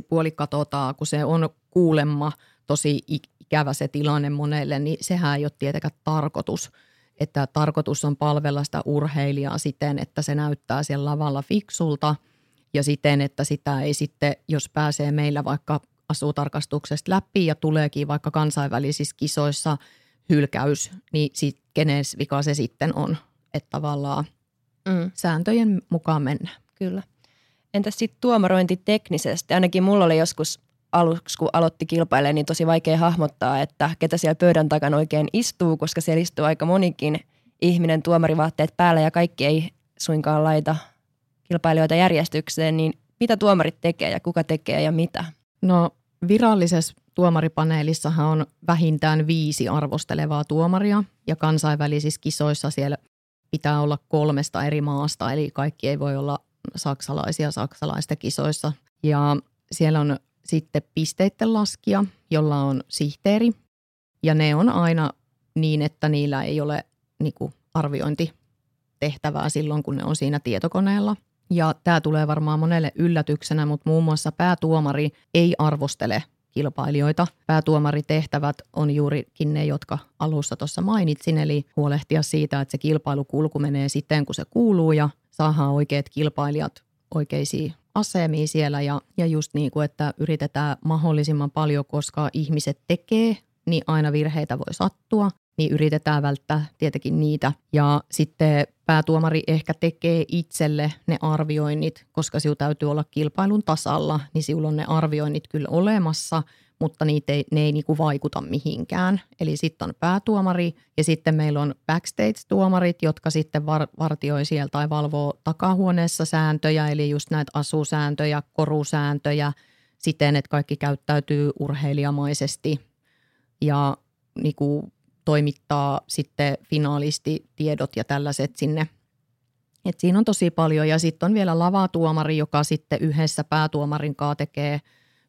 puoli katsotaan, kun se on kuulemma tosi ikävä se tilanne monelle, niin sehän ei ole tietenkään tarkoitus. Että tarkoitus on palvella sitä urheilijaa siten, että se näyttää siellä lavalla fiksulta ja siten, että sitä ei sitten, jos pääsee meillä vaikka asutarkastuksesta läpi ja tuleekin vaikka kansainvälisissä kisoissa hylkäys, niin sit, kenen vika se sitten on, että tavallaan mm. sääntöjen mukaan mennä. Kyllä. Entäs sitten tuomarointi teknisesti? Ainakin mulla oli joskus aluksi, kun aloitti kilpailemaan, niin tosi vaikea hahmottaa, että ketä siellä pöydän takana oikein istuu, koska siellä istuu aika monikin ihminen tuomarivaatteet päällä ja kaikki ei suinkaan laita kilpailijoita järjestykseen, niin mitä tuomarit tekee ja kuka tekee ja mitä? No virallisessa tuomaripaneelissahan on vähintään viisi arvostelevaa tuomaria ja kansainvälisissä kisoissa siellä pitää olla kolmesta eri maasta, eli kaikki ei voi olla saksalaisia saksalaista kisoissa. Ja siellä on sitten pisteiden laskija, jolla on sihteeri, ja ne on aina niin, että niillä ei ole niin kuin arviointitehtävää silloin, kun ne on siinä tietokoneella. Ja tämä tulee varmaan monelle yllätyksenä, mutta muun muassa päätuomari ei arvostele kilpailijoita. Päätuomaritehtävät on juurikin ne, jotka alussa tuossa mainitsin, eli huolehtia siitä, että se kilpailukulku menee siten, kun se kuuluu ja saadaan oikeat kilpailijat oikeisiin asemiin siellä ja, ja just niin kuin, että yritetään mahdollisimman paljon, koska ihmiset tekee, niin aina virheitä voi sattua niin yritetään välttää tietenkin niitä. Ja sitten päätuomari ehkä tekee itselle ne arvioinnit, koska sinun täytyy olla kilpailun tasalla, niin sinulla on ne arvioinnit kyllä olemassa, mutta niitä ei, ne ei niinku vaikuta mihinkään. Eli sitten on päätuomari ja sitten meillä on backstage-tuomarit, jotka sitten var, vartioi sieltä tai valvoo takahuoneessa sääntöjä, eli just näitä asusääntöjä, korusääntöjä, siten, että kaikki käyttäytyy urheilijamaisesti ja niin kuin toimittaa sitten finaalistitiedot ja tällaiset sinne. Et siinä on tosi paljon ja sitten on vielä lavatuomari, joka sitten yhdessä päätuomarin kanssa tekee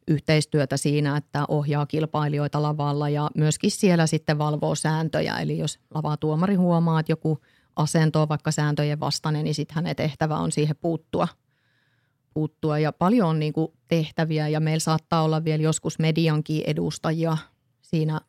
yhteistyötä siinä, että ohjaa kilpailijoita lavalla ja myöskin siellä sitten valvoo sääntöjä. Eli jos lavatuomari huomaa, että joku asento on vaikka sääntöjen vastainen, niin sitten hänen tehtävä on siihen puuttua. puuttua. Ja paljon on niin kuin tehtäviä ja meillä saattaa olla vielä joskus mediankin edustajia siinä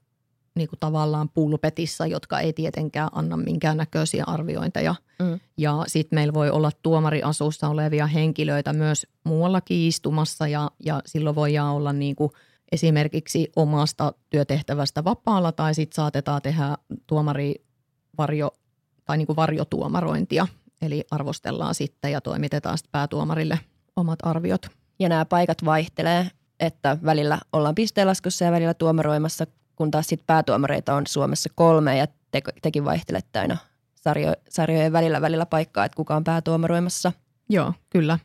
niin kuin tavallaan pulpetissa, jotka ei tietenkään anna minkäännäköisiä arviointeja. Mm. Ja sitten meillä voi olla tuomariasussa olevia henkilöitä myös muuallakin istumassa ja, ja silloin voidaan olla niin kuin esimerkiksi omasta työtehtävästä vapaalla tai sitten saatetaan tehdä tuomarivarjo tai niin kuin varjotuomarointia. Eli arvostellaan sitten ja toimitetaan sitten päätuomarille omat arviot. Ja nämä paikat vaihtelee, että välillä ollaan pisteenlaskussa ja välillä tuomaroimassa kun taas sit päätuomareita on Suomessa kolme ja te, tekin vaihtelette aina sarjo, sarjojen välillä välillä paikkaa, että kuka on päätuomaroimassa. Joo, kyllä.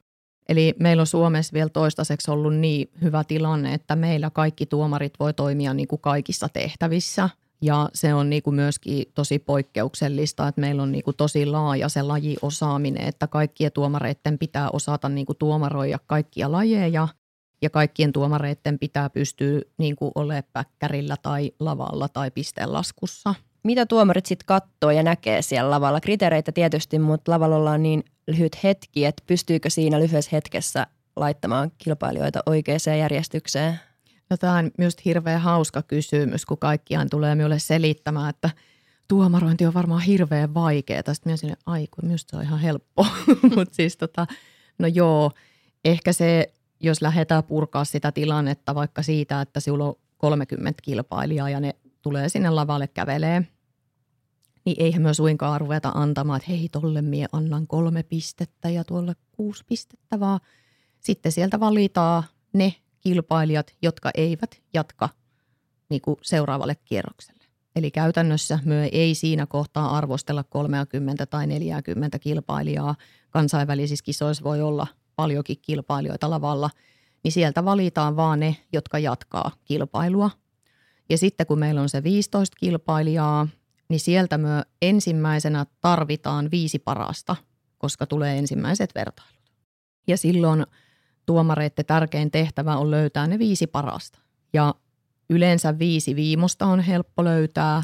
Eli meillä on Suomessa vielä toistaiseksi ollut niin hyvä tilanne, että meillä kaikki tuomarit voi toimia niin kuin kaikissa tehtävissä. Ja se on niin kuin myöskin tosi poikkeuksellista, että meillä on niin kuin tosi laaja se lajiosaaminen, että kaikkien tuomareiden pitää osata niin kuin tuomaroida kaikkia lajeja ja kaikkien tuomareiden pitää pystyä niin kuin olemaan päkkärillä tai lavalla tai pisteenlaskussa. Mitä tuomarit sitten katsoo ja näkee siellä lavalla? Kriteereitä tietysti, mutta lavalla ollaan niin lyhyt hetki, että pystyykö siinä lyhyessä hetkessä laittamaan kilpailijoita oikeaan järjestykseen? No tämä on myös hirveän hauska kysymys, kun kaikkiaan tulee minulle selittämään, että tuomarointi on varmaan hirveän vaikeaa. Sitten minä sinne, ai kun minusta se on ihan helppo. mutta siis tota, no joo, ehkä se jos lähdetään purkaa sitä tilannetta vaikka siitä, että sinulla on 30 kilpailijaa ja ne tulee sinne lavalle kävelee, niin eihän myös suinkaan ruveta antamaan, että hei tolle mie annan kolme pistettä ja tuolle kuusi pistettä, vaan sitten sieltä valitaan ne kilpailijat, jotka eivät jatka niin kuin seuraavalle kierrokselle. Eli käytännössä me ei siinä kohtaa arvostella 30 tai 40 kilpailijaa. Kansainvälisissä kisoissa voi olla paljonkin kilpailijoita lavalla, niin sieltä valitaan vaan ne, jotka jatkaa kilpailua. Ja sitten kun meillä on se 15 kilpailijaa, niin sieltä me ensimmäisenä tarvitaan viisi parasta, koska tulee ensimmäiset vertailut. Ja silloin tuomareiden tärkein tehtävä on löytää ne viisi parasta. Ja yleensä viisi viimosta on helppo löytää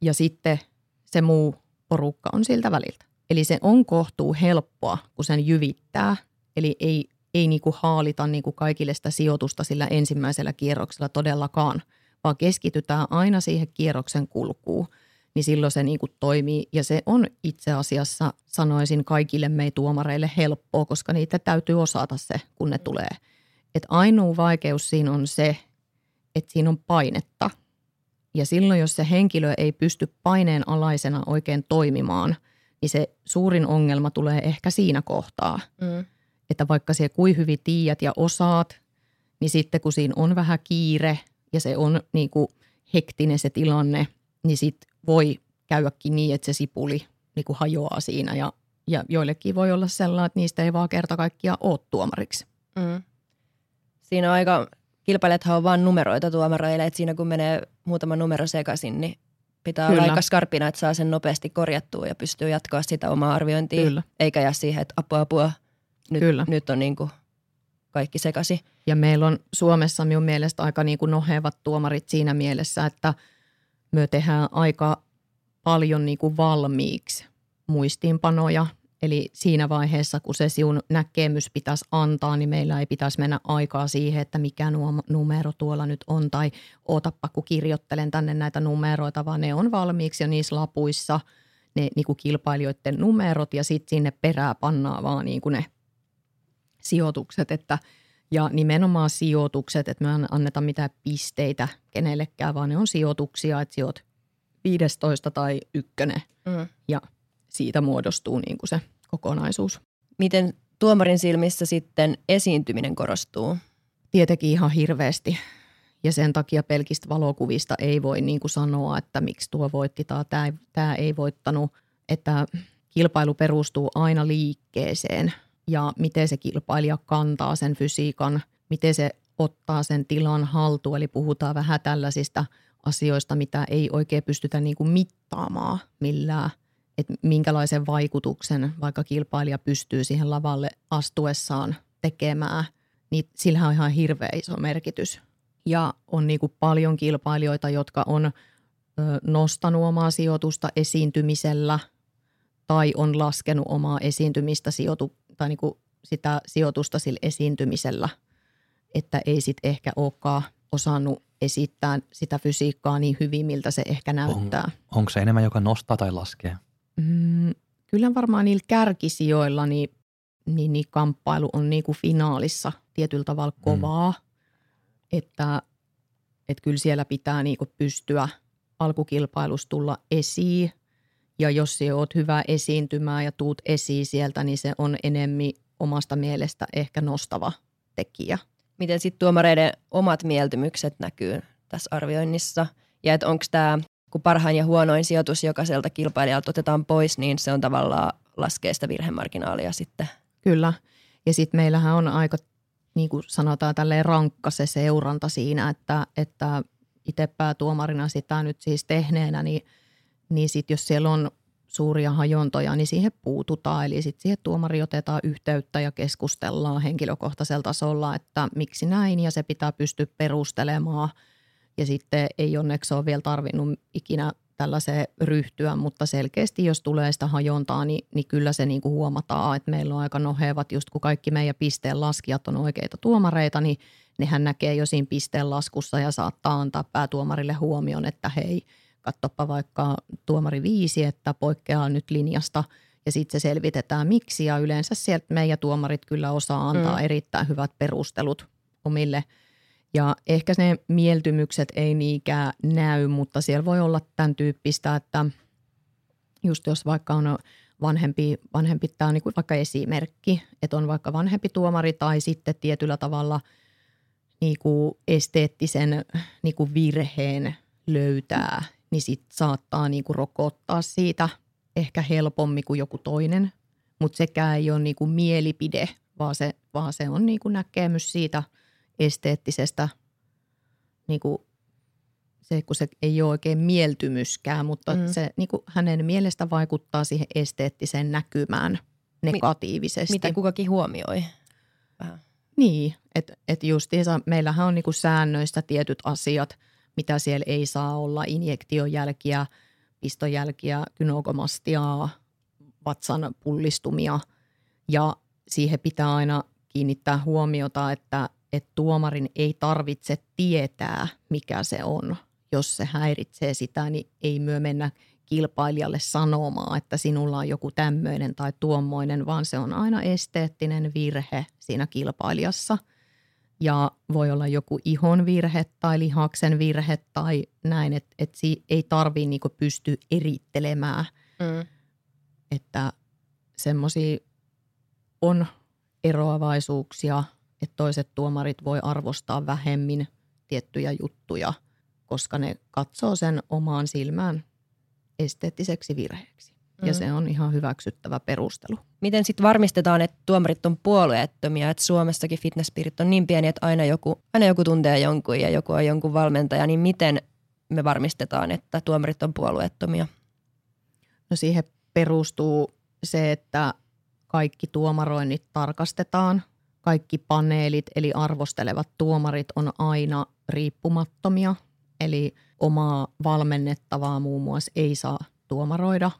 ja sitten se muu porukka on siltä väliltä. Eli se on kohtuu helppoa, kun sen jyvittää Eli ei, ei niin kuin haalita niin kuin kaikille sitä sijoitusta sillä ensimmäisellä kierroksella todellakaan, vaan keskitytään aina siihen kierroksen kulkuun, niin silloin se niin kuin toimii. Ja se on itse asiassa, sanoisin kaikille mei tuomareille helppoa, koska niitä täytyy osata se, kun ne tulee. Et ainoa vaikeus siinä on se, että siinä on painetta. Ja silloin, jos se henkilö ei pysty paineen alaisena oikein toimimaan, niin se suurin ongelma tulee ehkä siinä kohtaa. Mm että vaikka se kuin hyvin tiedät ja osaat niin sitten kun siinä on vähän kiire ja se on niin kuin hektinen se tilanne, niin sitten voi käydäkin niin, että se sipuli niin kuin hajoaa siinä ja, ja joillekin voi olla sellainen, että niistä ei vaan kerta kaikkiaan ole tuomariksi. Mm. Siinä on aika, kilpailijathan on vain numeroita tuomareille, että siinä kun menee muutama numero sekaisin, niin pitää Kyllä. olla aika skarpina, että saa sen nopeasti korjattua ja pystyy jatkaa sitä omaa arviointia, Kyllä. eikä jää siihen, että apua apua, nyt, Kyllä. nyt on niin kuin kaikki sekasi. Ja meillä on Suomessa minun mielestä aika niin kuin nohevat tuomarit siinä mielessä, että me tehdään aika paljon niin kuin valmiiksi muistiinpanoja. Eli siinä vaiheessa, kun se sinun näkemys pitäisi antaa, niin meillä ei pitäisi mennä aikaa siihen, että mikä nuo numero tuolla nyt on. Tai ootappa, kun kirjoittelen tänne näitä numeroita, vaan ne on valmiiksi jo niissä lapuissa ne niin kuin kilpailijoiden numerot ja sitten sinne perää pannaan vaan niin kuin ne sijoitukset, että ja nimenomaan sijoitukset, että me anneta mitään pisteitä kenellekään, vaan ne on sijoituksia, että sijoit 15 tai ykkönen mm. ja siitä muodostuu niin kuin se kokonaisuus. Miten tuomarin silmissä sitten esiintyminen korostuu? Tietenkin ihan hirveästi. Ja sen takia pelkistä valokuvista ei voi niin kuin sanoa, että miksi tuo voitti tai tämä, tämä ei voittanut. Että kilpailu perustuu aina liikkeeseen ja miten se kilpailija kantaa sen fysiikan, miten se ottaa sen tilan haltuun. Eli puhutaan vähän tällaisista asioista, mitä ei oikein pystytä niin kuin mittaamaan millään – että minkälaisen vaikutuksen vaikka kilpailija pystyy siihen lavalle astuessaan tekemään, niin sillä on ihan hirveä iso merkitys. Ja on niin kuin paljon kilpailijoita, jotka on nostanut omaa sijoitusta esiintymisellä tai on laskenut omaa esiintymistä sijoitu, tai niin kuin sitä sijoitusta sillä esiintymisellä, että ei sitten ehkä olekaan osannut esittää sitä fysiikkaa niin hyvin, miltä se ehkä näyttää. On, onko se enemmän, joka nostaa tai laskee? Mm, kyllä varmaan niillä kärkisijoilla niin, niin, niin kamppailu on niin kuin finaalissa tietyllä tavalla mm. kovaa, mm. että, että kyllä siellä pitää niin kuin pystyä alkukilpailussa tulla esiin ja jos sinä olet hyvä esiintymään ja tuut esiin sieltä, niin se on enemmän omasta mielestä ehkä nostava tekijä. Miten sitten tuomareiden omat mieltymykset näkyy tässä arvioinnissa? Ja että onko tämä kun parhain ja huonoin sijoitus jokaiselta kilpailijalta otetaan pois, niin se on tavallaan laskee sitä virhemarginaalia sitten. Kyllä. Ja sitten meillähän on aika, niin kuin sanotaan tälleen rankka se seuranta siinä, että, että itse päätuomarina sitä nyt siis tehneenä, niin, niin sitten jos siellä on suuria hajontoja, niin siihen puututaan. Eli sitten siihen tuomari otetaan yhteyttä ja keskustellaan henkilökohtaisella tasolla, että miksi näin, ja se pitää pystyä perustelemaan – ja sitten ei onneksi ole vielä tarvinnut ikinä tällaiseen ryhtyä, mutta selkeästi jos tulee sitä hajontaa, niin, niin kyllä se niin kuin huomataan, että meillä on aika nohevat, just kun kaikki meidän pisteen laskijat on oikeita tuomareita, niin nehän näkee jo siinä pisteen laskussa ja saattaa antaa päätuomarille huomion, että hei, katsoppa vaikka tuomari viisi, että poikkeaa nyt linjasta ja sitten se selvitetään miksi ja yleensä sieltä meidän tuomarit kyllä osaa antaa mm. erittäin hyvät perustelut omille – ja ehkä ne mieltymykset ei niinkään näy, mutta siellä voi olla tämän tyyppistä, että just jos vaikka on vanhempi, vanhempi tämä on niin kuin vaikka esimerkki, että on vaikka vanhempi tuomari tai sitten tietyllä tavalla niin kuin esteettisen niin kuin virheen löytää, niin sit saattaa niin kuin rokottaa siitä ehkä helpommin kuin joku toinen. Mutta sekään ei ole niin kuin mielipide, vaan se, vaan se on niin kuin näkemys siitä – esteettisestä, niin kuin se, kun se ei ole oikein mieltymyskään, mutta mm. se niin kuin hänen mielestä vaikuttaa siihen esteettiseen näkymään negatiivisesti. Mitä kukakin huomioi? Vähän. Niin, että et justiinsa meillähän on niinku säännöistä tietyt asiat, mitä siellä ei saa olla, injektiojälkiä, pistojälkiä, kynokomastiaa, vatsan pullistumia ja siihen pitää aina kiinnittää huomiota, että että tuomarin ei tarvitse tietää, mikä se on. Jos se häiritsee sitä, niin ei myö mennä kilpailijalle sanomaan, että sinulla on joku tämmöinen tai tuommoinen, vaan se on aina esteettinen virhe siinä kilpailijassa. Ja voi olla joku ihon virhe tai lihaksen virhe tai näin, että, että ei tarvitse niinku pysty erittelemään. Mm. Että semmoisia on eroavaisuuksia – että toiset tuomarit voi arvostaa vähemmin tiettyjä juttuja, koska ne katsoo sen omaan silmään esteettiseksi virheeksi. Ja Mm. se on ihan hyväksyttävä perustelu. Miten sitten varmistetaan, että tuomarit on puolueettomia, että Suomessakin fitnesspiirit on niin pieni, että aina joku, aina joku tuntee jonkun ja joku on jonkun valmentaja, niin miten me varmistetaan, että tuomarit on puolueettomia? No siihen perustuu se, että kaikki tuomaroinnit tarkastetaan. Kaikki paneelit eli arvostelevat tuomarit on aina riippumattomia. Eli omaa valmennettavaa muun muassa ei saa tuomaroida.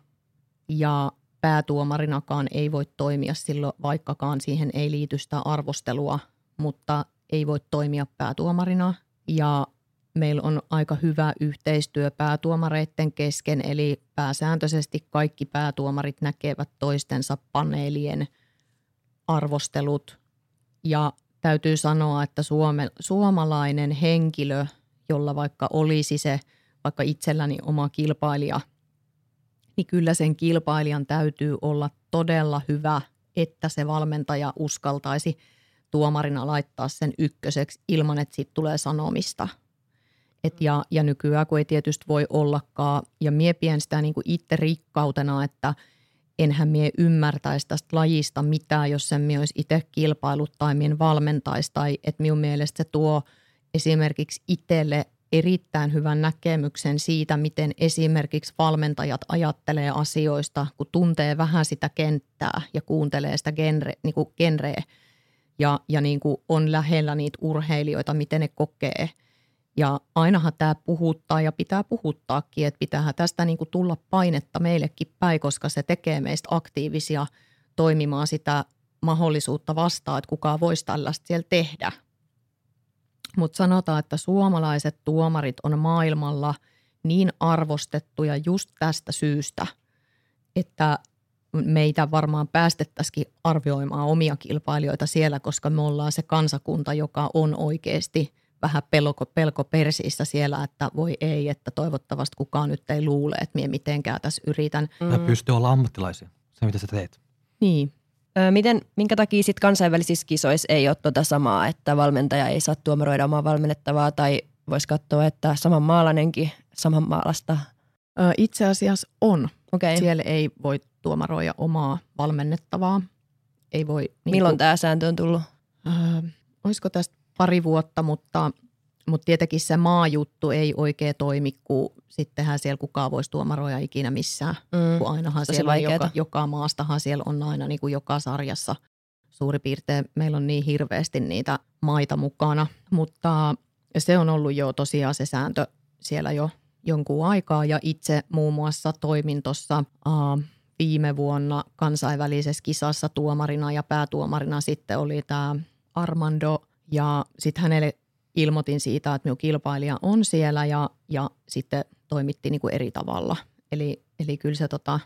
Ja päätuomarinakaan ei voi toimia silloin, vaikkakaan siihen ei liity sitä arvostelua, mutta ei voi toimia päätuomarina. Ja meillä on aika hyvä yhteistyö päätuomareiden kesken, eli pääsääntöisesti kaikki päätuomarit näkevät toistensa paneelien arvostelut. Ja täytyy sanoa, että suome, suomalainen henkilö, jolla vaikka olisi se vaikka itselläni oma kilpailija, niin kyllä sen kilpailijan täytyy olla todella hyvä, että se valmentaja uskaltaisi tuomarina laittaa sen ykköseksi ilman, että siitä tulee sanomista. Et ja, ja nykyään, kun ei tietysti voi ollakaan, ja mie pidän sitä niin kuin itse rikkautena, että enhän mie ymmärtäisi tästä lajista mitään, jos en mie olisi itse kilpailut tai mien valmentaisi, tai että minun mielestä se tuo esimerkiksi itselle erittäin hyvän näkemyksen siitä, miten esimerkiksi valmentajat ajattelee asioista, kun tuntee vähän sitä kenttää ja kuuntelee sitä genre, niin kuin genreä ja, ja niin kuin on lähellä niitä urheilijoita, miten ne kokee. Ja ainahan tämä puhuttaa ja pitää puhuttaakin, että pitäähän tästä niin kuin tulla painetta meillekin päin, koska se tekee meistä aktiivisia toimimaan sitä mahdollisuutta vastaan, että kukaan voisi tällaista siellä tehdä. Mutta sanotaan, että suomalaiset tuomarit on maailmalla niin arvostettuja just tästä syystä, että meitä varmaan päästettäisikin arvioimaan omia kilpailijoita siellä, koska me ollaan se kansakunta, joka on oikeasti vähän pelko, pelko persiissä siellä, että voi ei, että toivottavasti kukaan nyt ei luule, että minä mitenkään tässä yritän. Mm. pystyy olla ammattilaisia, se mitä sä teet. Niin, Miten, minkä takia sitten kansainvälisissä kisoissa ei ole tuota samaa, että valmentaja ei saa tuomaroida omaa valmennettavaa tai voisi katsoa, että samanmaalainenkin samanmaalasta. Ö, itse asiassa on. Okei, Siellä ei voi tuomaroida omaa valmennettavaa. Ei voi, niin milloin tämä sääntö on tullut? Öö, olisiko tästä pari vuotta, mutta, mutta tietenkin se maajuttu ei oikein toimi, kun sittenhän siellä kukaan voisi tuomaroja ikinä missään. Mm. Kun ainahan Tosi siellä joka, joka maastahan siellä on aina niin kuin joka sarjassa suurin piirtein. Meillä on niin hirveästi niitä maita mukana, mutta se on ollut jo tosiaan se sääntö siellä jo jonkun aikaa ja itse muun muassa toimin tuossa uh, viime vuonna kansainvälisessä kisassa tuomarina ja päätuomarina sitten oli tämä Armando ja sitten hänelle ilmoitin siitä, että minun kilpailija on siellä ja, ja sitten toimittiin niin kuin eri tavalla. Eli, eli kyllä se tota,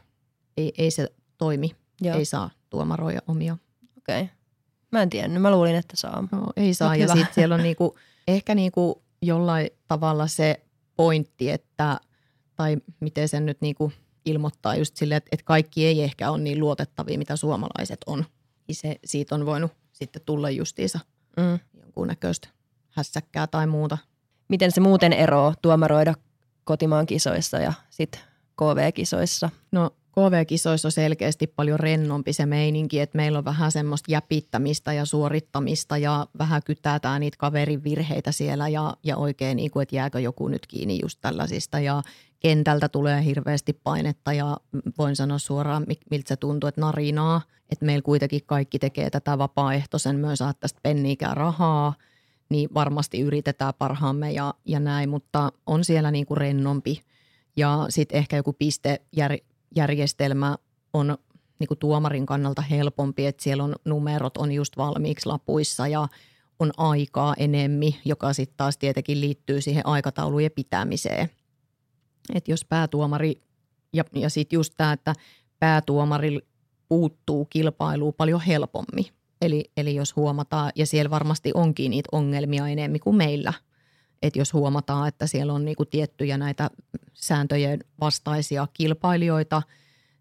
ei, ei se toimi, Joo, ei saa tuomaroja omia. okei. Mä en tiennyt, mä luulin, että saa. No, ei saa Mut ja sitten siellä on niinku, ehkä niinku jollain tavalla se pointti, että tai miten sen nyt niinku ilmoittaa just silleen, että, että kaikki ei ehkä ole niin luotettavia, mitä suomalaiset on. Niin se, siitä on voinut sitten tulla justiinsa Mm. jonkunnäköistä hässäkkää tai muuta. Miten se muuten eroo tuomaroida kotimaan kisoissa ja sitten KV-kisoissa? No KV-kisoissa on selkeästi paljon rennompi se meininki, että meillä on vähän semmoista jäpittämistä ja suorittamista ja vähän kytätään niitä kaverin virheitä siellä ja, ja oikein niin kuin, että jääkö joku nyt kiinni just tällaisista ja kentältä tulee hirveästi painetta ja voin sanoa suoraan, mi- miltä se tuntuu, että narinaa, että meillä kuitenkin kaikki tekee tätä vapaaehtoisen, myös saat tästä penniikään rahaa, niin varmasti yritetään parhaamme ja, ja näin, mutta on siellä niin kuin rennompi. Ja sitten ehkä joku pistejärjestelmä on niin kuin tuomarin kannalta helpompi, että siellä on numerot on just valmiiksi lapuissa ja on aikaa enemmi, joka sitten taas tietenkin liittyy siihen aikataulujen pitämiseen. Että jos päätuomari, ja, ja sitten just tämä, että päätuomari puuttuu kilpailuun paljon helpommin. Eli, eli jos huomataan, ja siellä varmasti onkin niitä ongelmia enemmän kuin meillä, että jos huomataan, että siellä on niinku tiettyjä näitä sääntöjen vastaisia kilpailijoita,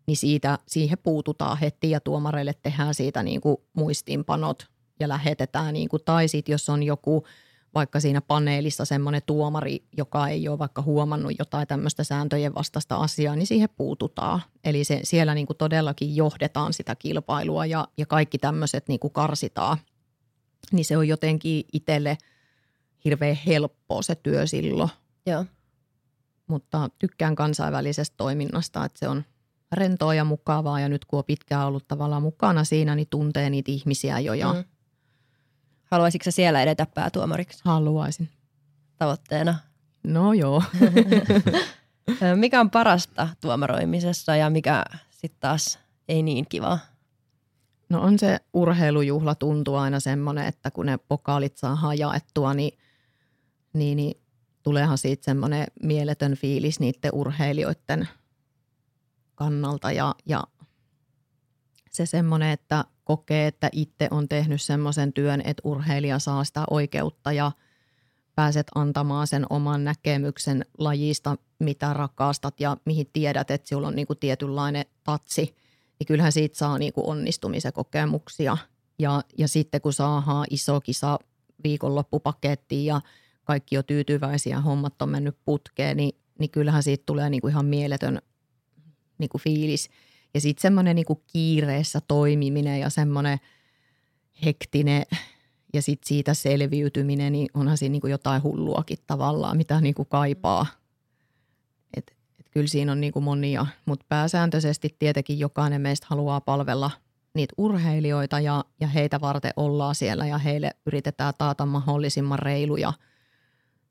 niin siitä, siihen puututaan heti ja tuomareille tehdään siitä niinku muistiinpanot ja lähetetään. Niin kuin, tai sitten jos on joku vaikka siinä paneelissa semmoinen tuomari, joka ei ole vaikka huomannut jotain tämmöistä sääntöjen vastaista asiaa, niin siihen puututaan. Eli se, siellä niin kuin todellakin johdetaan sitä kilpailua ja, ja kaikki tämmöiset niin kuin karsitaan. Niin se on jotenkin itselle hirveän helppoa se työ silloin. Joo. Mutta tykkään kansainvälisestä toiminnasta, että se on rentoa ja mukavaa ja nyt kun on pitkään ollut tavallaan mukana siinä, niin tuntee niitä ihmisiä jo ja mm Haluaisitko sä siellä edetä päätuomariksi? Haluaisin. Tavoitteena? No joo. mikä on parasta tuomaroimisessa ja mikä sitten taas ei niin kivaa? No on se urheilujuhla tuntuu aina semmoinen, että kun ne pokaalit saa jaettua, niin, niin, niin tuleehan siitä semmoinen mieletön fiilis niiden urheilijoiden kannalta ja, ja se semmoinen, että kokee, että itse on tehnyt semmoisen työn, että urheilija saa sitä oikeutta ja pääset antamaan sen oman näkemyksen lajista, mitä rakastat ja mihin tiedät, että sinulla on niinku tietynlainen tatsi, niin kyllähän siitä saa niinku onnistumisen kokemuksia. Ja, ja sitten kun saadaan iso kisa viikonloppupakettiin ja kaikki on tyytyväisiä, hommat on mennyt putkeen, niin, niin kyllähän siitä tulee niinku ihan mieletön niinku fiilis – ja sitten semmoinen niinku kiireessä toimiminen ja semmoinen hektinen ja sitten siitä selviytyminen, niin onhan siinä niinku jotain hulluakin tavallaan, mitä niinku kaipaa. Et, et kyllä siinä on niinku monia, mutta pääsääntöisesti tietenkin jokainen meistä haluaa palvella niitä urheilijoita ja, ja heitä varten ollaan siellä ja heille yritetään taata mahdollisimman reilu ja,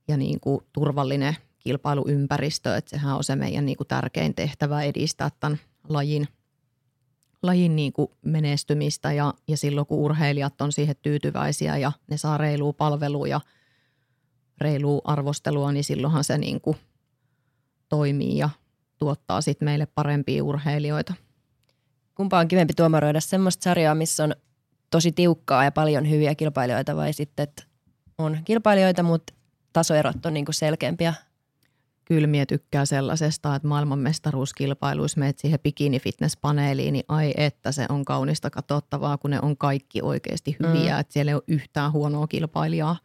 ja niin kuin turvallinen kilpailuympäristö. Että sehän on se meidän niin kuin tärkein tehtävä edistää tämän lajin, lajin niin kuin menestymistä ja, ja silloin kun urheilijat on siihen tyytyväisiä ja ne saa reilua palvelua ja reilua arvostelua, niin silloinhan se niin kuin toimii ja tuottaa sitten meille parempia urheilijoita. Kumpa on kivempi tuomaroida semmoista sarjaa, missä on tosi tiukkaa ja paljon hyviä kilpailijoita vai sitten, että on kilpailijoita, mutta tasoerot on niin kuin selkeämpiä kylmiä tykkää sellaisesta, että maailmanmestaruuskilpailuissa menet siihen bikini-fitness-paneeliin, niin ai että se on kaunista katsottavaa, kun ne on kaikki oikeasti hyviä, mm. että siellä ei ole yhtään huonoa kilpailijaa.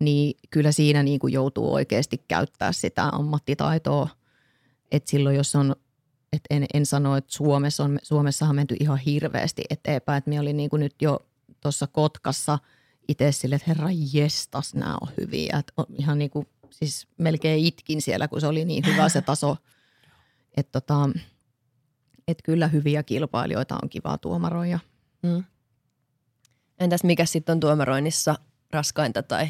Niin kyllä siinä niin kuin joutuu oikeasti käyttää sitä ammattitaitoa, että silloin jos on et en, en sano, että Suomessa on, Suomessa on menty ihan hirveästi eteenpäin. Että minä olin niin kuin nyt jo tuossa Kotkassa itse sille, että herra jestas, nämä on hyviä. Että ihan niin kuin siis melkein itkin siellä, kun se oli niin hyvä se taso. Että tota, et kyllä hyviä kilpailijoita on kivaa tuomaroja. Mm. Entäs mikä sitten on tuomaroinnissa raskainta tai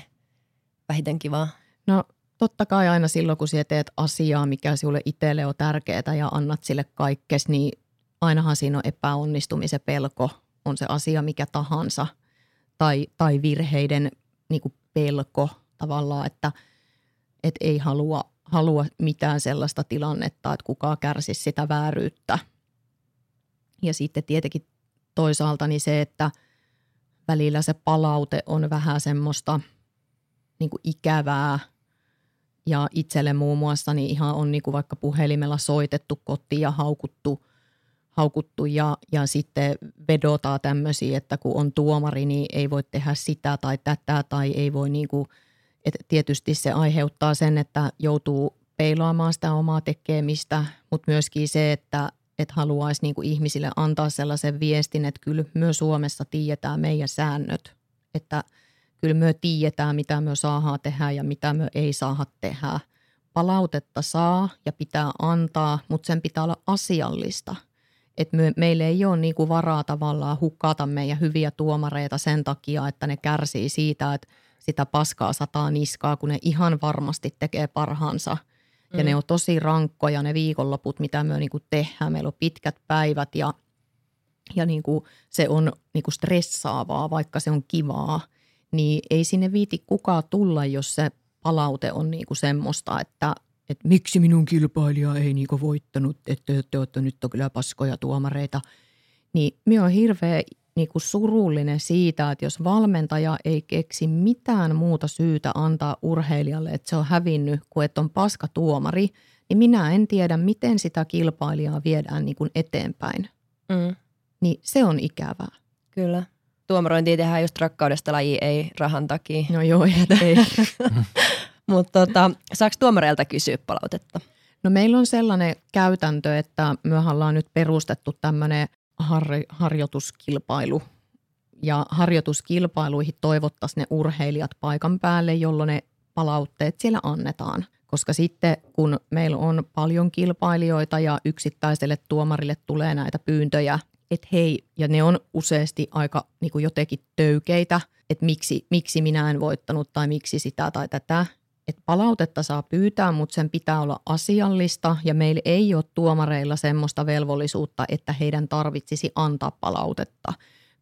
vähiten kivaa? No totta kai aina silloin, kun sinä teet asiaa, mikä sinulle itselle on tärkeää ja annat sille kaikkes, niin ainahan siinä on epäonnistumisen pelko, on se asia mikä tahansa. Tai, tai virheiden niin pelko tavallaan, että – että ei halua, halua mitään sellaista tilannetta, että kukaan kärsisi sitä vääryyttä. Ja sitten tietenkin toisaalta niin se, että välillä se palaute on vähän semmoista niin kuin ikävää ja itselle muun muassa niin ihan on niin kuin vaikka puhelimella soitettu kotiin ja haukuttu, haukuttu ja, ja sitten vedotaan tämmöisiä, että kun on tuomari, niin ei voi tehdä sitä tai tätä tai ei voi niin kuin – et tietysti se aiheuttaa sen, että joutuu peilaamaan sitä omaa tekemistä, mutta myöskin se, että et haluaisi niinku ihmisille antaa sellaisen viestin, että kyllä myös Suomessa tiedetään meidän säännöt, että kyllä me tiedetään, mitä me saadaan tehdä ja mitä me ei saa tehdä. Palautetta saa ja pitää antaa, mutta sen pitää olla asiallista. Et me, meille ei ole niinku varaa tavallaan hukata meidän hyviä tuomareita sen takia, että ne kärsii siitä, että – sitä paskaa sataa niskaa, kun ne ihan varmasti tekee parhaansa. Ja mm. ne on tosi rankkoja ne viikonloput, mitä me niin tehdään. Meillä on pitkät päivät ja, ja niin kuin se on niin kuin stressaavaa, vaikka se on kivaa. Niin ei sinne viiti kukaan tulla, jos se palaute on niin kuin semmoista, että, että miksi minun kilpailija ei niin voittanut, että te olette nyt on kyllä paskoja tuomareita. Niin minä on hirveä niin kuin surullinen siitä, että jos valmentaja ei keksi mitään muuta syytä antaa urheilijalle, että se on hävinnyt, kuin että on paska tuomari, niin minä en tiedä, miten sitä kilpailijaa viedään niin kuin eteenpäin. Mm. Niin se on ikävää. Kyllä. tuomarointia tehdään just rakkaudesta laji, ei rahan takia. No joo, ei. Mutta tota, saako tuomareilta kysyä palautetta? No meillä on sellainen käytäntö, että me ollaan nyt perustettu tämmöinen har- harjoituskilpailu. Ja harjoituskilpailuihin toivottaisiin ne urheilijat paikan päälle, jolloin ne palautteet siellä annetaan. Koska sitten kun meillä on paljon kilpailijoita ja yksittäiselle tuomarille tulee näitä pyyntöjä, että hei, ja ne on useasti aika niin kuin jotenkin töykeitä, että miksi, miksi minä en voittanut tai miksi sitä tai tätä, että palautetta saa pyytää, mutta sen pitää olla asiallista ja meillä ei ole tuomareilla semmoista velvollisuutta, että heidän tarvitsisi antaa palautetta,